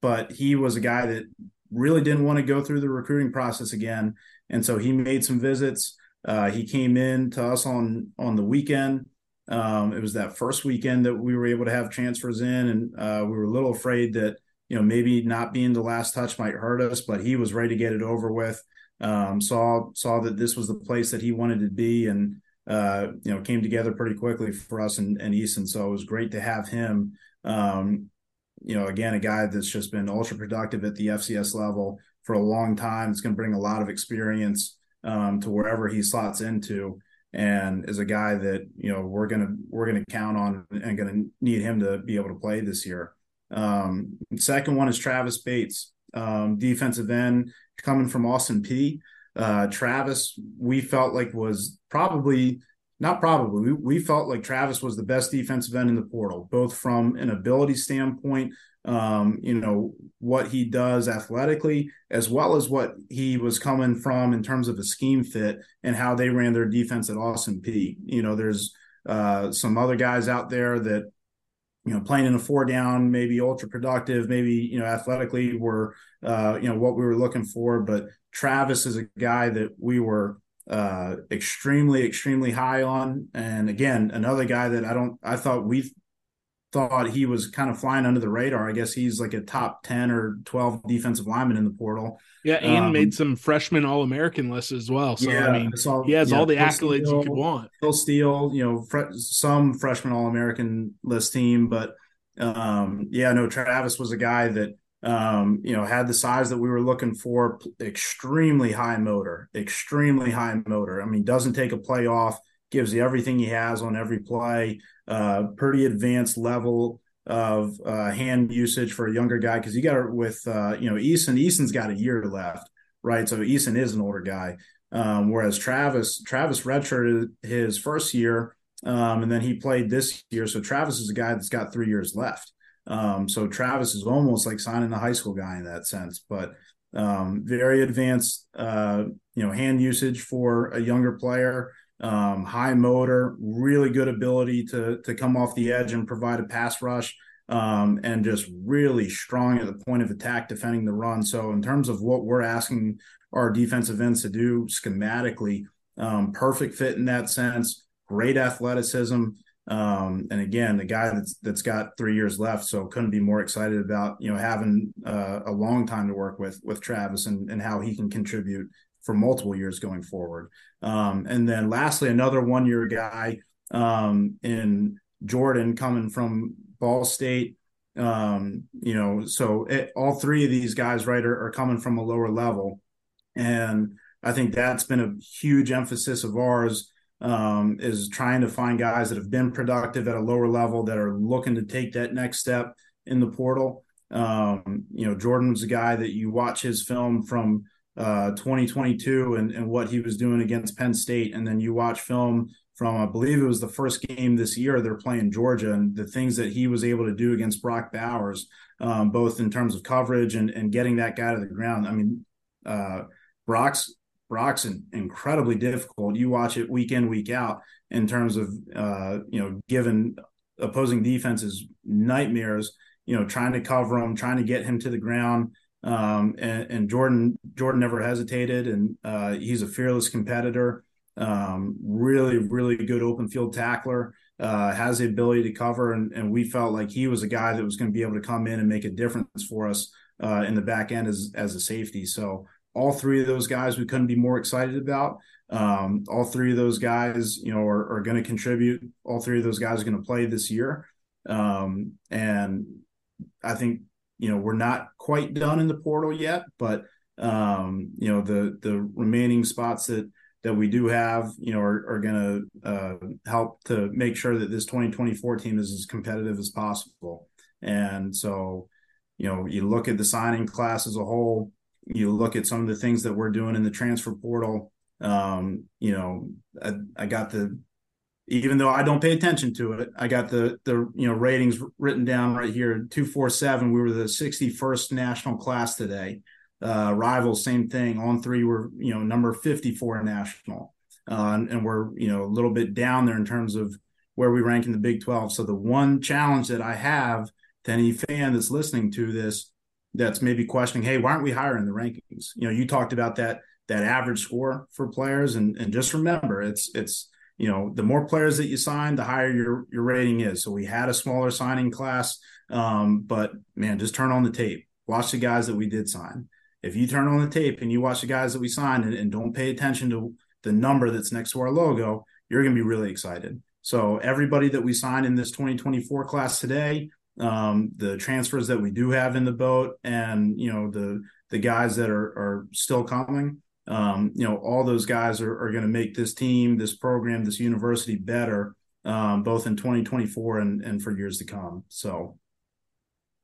but he was a guy that really didn't want to go through the recruiting process again, and so he made some visits. Uh, he came in to us on on the weekend. Um, it was that first weekend that we were able to have transfers in, and uh, we were a little afraid that you know maybe not being the last touch might hurt us, but he was ready to get it over with um, saw saw that this was the place that he wanted to be, and uh, you know came together pretty quickly for us and, and Easton. So it was great to have him. Um, you know, again, a guy that's just been ultra productive at the FCS level for a long time. It's going to bring a lot of experience um, to wherever he slots into, and is a guy that you know we're gonna we're gonna count on and going to need him to be able to play this year. Um, second one is Travis Bates, um, defensive end coming from Austin Peay Uh, Travis, we felt like was probably not probably we, we, felt like Travis was the best defensive end in the portal, both from an ability standpoint, um, you know what he does athletically, as well as what he was coming from in terms of a scheme fit and how they ran their defense at Austin Peay You know, there's uh, some other guys out there that you know, playing in a four down, maybe ultra productive, maybe, you know, athletically were, uh, you know, what we were looking for. But Travis is a guy that we were uh, extremely, extremely high on. And again, another guy that I don't, I thought we thought he was kind of flying under the radar. I guess he's like a top 10 or 12 defensive lineman in the portal. Yeah. And um, made some freshman All American lists as well. So, yeah, I mean, all, he has yeah, all the accolades Steele, you could want. Phil Steele, you know, some freshman All American list team. But um, yeah, no, Travis was a guy that, um, you know, had the size that we were looking for, extremely high motor, extremely high motor. I mean, doesn't take a play off, gives you everything he has on every play uh, pretty advanced level of uh, hand usage for a younger guy because you got it with uh, you know Easton. Easton's got a year left, right? So Easton is an older guy, um, whereas Travis Travis redshirted his first year, um, and then he played this year. So Travis is a guy that's got three years left. Um, so Travis is almost like signing a high school guy in that sense, but um, very advanced, uh, you know, hand usage for a younger player um, high motor, really good ability to to come off the edge and provide a pass rush, um, and just really strong at the point of attack defending the run. So in terms of what we're asking our defensive ends to do schematically, um, perfect fit in that sense. Great athleticism. Um, and again, the guy that's that's got three years left, so couldn't be more excited about you know having uh, a long time to work with with Travis and and how he can contribute for multiple years going forward. Um, and then lastly, another one year guy um, in Jordan coming from Ball State. Um, you know, so it, all three of these guys, right, are, are coming from a lower level. And I think that's been a huge emphasis of ours um, is trying to find guys that have been productive at a lower level that are looking to take that next step in the portal. Um, you know, Jordan was a guy that you watch his film from uh, 2022 and, and what he was doing against Penn State. And then you watch film from, I believe it was the first game this year they're playing Georgia and the things that he was able to do against Brock Bowers, um, both in terms of coverage and, and getting that guy to the ground. I mean, uh, Brock's Brock's incredibly difficult. You watch it week in, week out in terms of, uh, you know, given opposing defenses nightmares, you know, trying to cover him, trying to get him to the ground. Um, and, and, Jordan Jordan never hesitated, and uh, he's a fearless competitor. Um, really, really good open field tackler. Uh, has the ability to cover, and, and we felt like he was a guy that was going to be able to come in and make a difference for us uh, in the back end as as a safety. So all three of those guys we couldn't be more excited about. Um, all three of those guys, you know, are, are going to contribute. All three of those guys are going to play this year, um, and I think you know we're not quite done in the portal yet, but um, you know the the remaining spots that that we do have, you know, are, are going to uh, help to make sure that this 2024 team is as competitive as possible. And so, you know, you look at the signing class as a whole, you look at some of the things that we're doing in the transfer portal. Um, you know, I, I got the even though I don't pay attention to it, I got the the you know ratings written down right here. Two four seven. We were the sixty first national class today. Uh, rivals, same thing. On three, we're you know number fifty four national, uh, and, and, we're you know a little bit down there in terms of where we rank in the Big Twelve. So the one challenge that I have to any fan that's listening to this, that's maybe questioning, hey, why aren't we higher in the rankings? You know, you talked about that that average score for players, and and just remember, it's it's you know the more players that you sign the higher your your rating is. So we had a smaller signing class um, but man just turn on the tape. Watch the guys that we did sign. If you turn on the tape and you watch the guys that we signed and, and don't pay attention to the number that's next to our logo you're going to be really excited. So everybody that we signed in this 2024 class today um, the transfers that we do have in the boat and you know the the guys that are are still coming um, you know, all those guys are, are going to make this team, this program, this university better, um, both in 2024 and, and for years to come. So,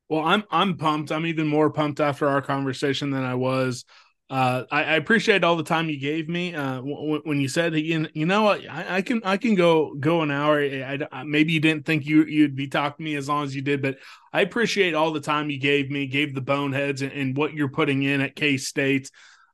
well, I'm I'm pumped. I'm even more pumped after our conversation than I was. Uh, I, I, appreciate all the time you gave me. Uh, w- when you said, you, you know what, I, I, can I can go go an hour. I, I, maybe you didn't think you you'd be talking to me as long as you did, but I appreciate all the time you gave me, gave the boneheads, and, and what you're putting in at K State.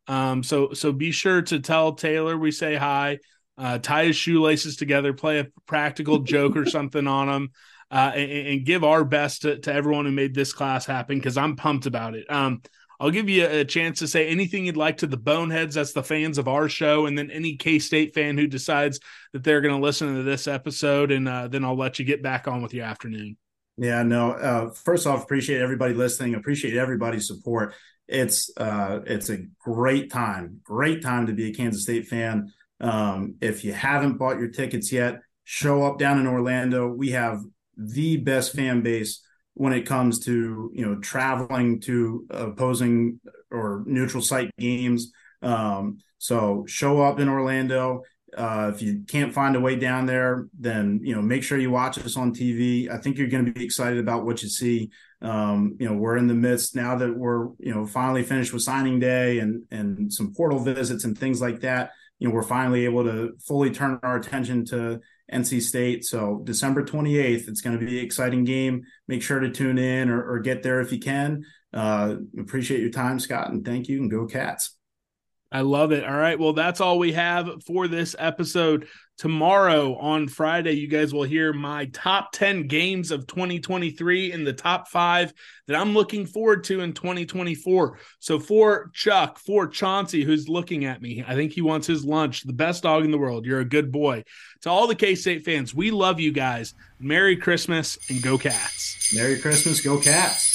Um, so so be sure to tell Taylor we say hi. Uh, tie his shoelaces together, play a practical joke or <laughs> something on him, uh, and, and, give our best to, to, everyone who made this class happen because I'm pumped about it. Um, I'll give you a, a, chance to say anything you'd like to the boneheads. That's the fans of our show, and then any K State fan who decides that they're going to listen to this episode, and uh, then I'll let you get back on with your afternoon. Yeah, no. Uh, first off, appreciate everybody listening. Appreciate everybody's support it's uh, it's a great time, great time to be a Kansas State fan. Um, if you haven't bought your tickets yet, show up down in Orlando. We have the best fan base when it comes to you know traveling to opposing or neutral site games. Um, so show up in Orlando. Uh, if you can't find a way down there, then you know make sure you watch us on TV. I think you're going to be excited about what you see. Um, you know, we're in the midst now that we're you know finally finished with signing day and and some portal visits and things like that. You know, we're finally able to fully turn our attention to NC State. So December 28th, it's going to be an exciting game. Make sure to tune in or, or get there if you can. Uh, appreciate your time, Scott, and thank you. And go Cats. I love it. All right. Well, that's all we have for this episode. Tomorrow on Friday, you guys will hear my top 10 games of 2023 in the top five that I'm looking forward to in 2024. So, for Chuck, for Chauncey, who's looking at me, I think he wants his lunch, the best dog in the world. You're a good boy. To all the K State fans, we love you guys. Merry Christmas and go Cats. Merry Christmas. Go Cats.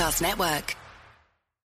Podcast Network.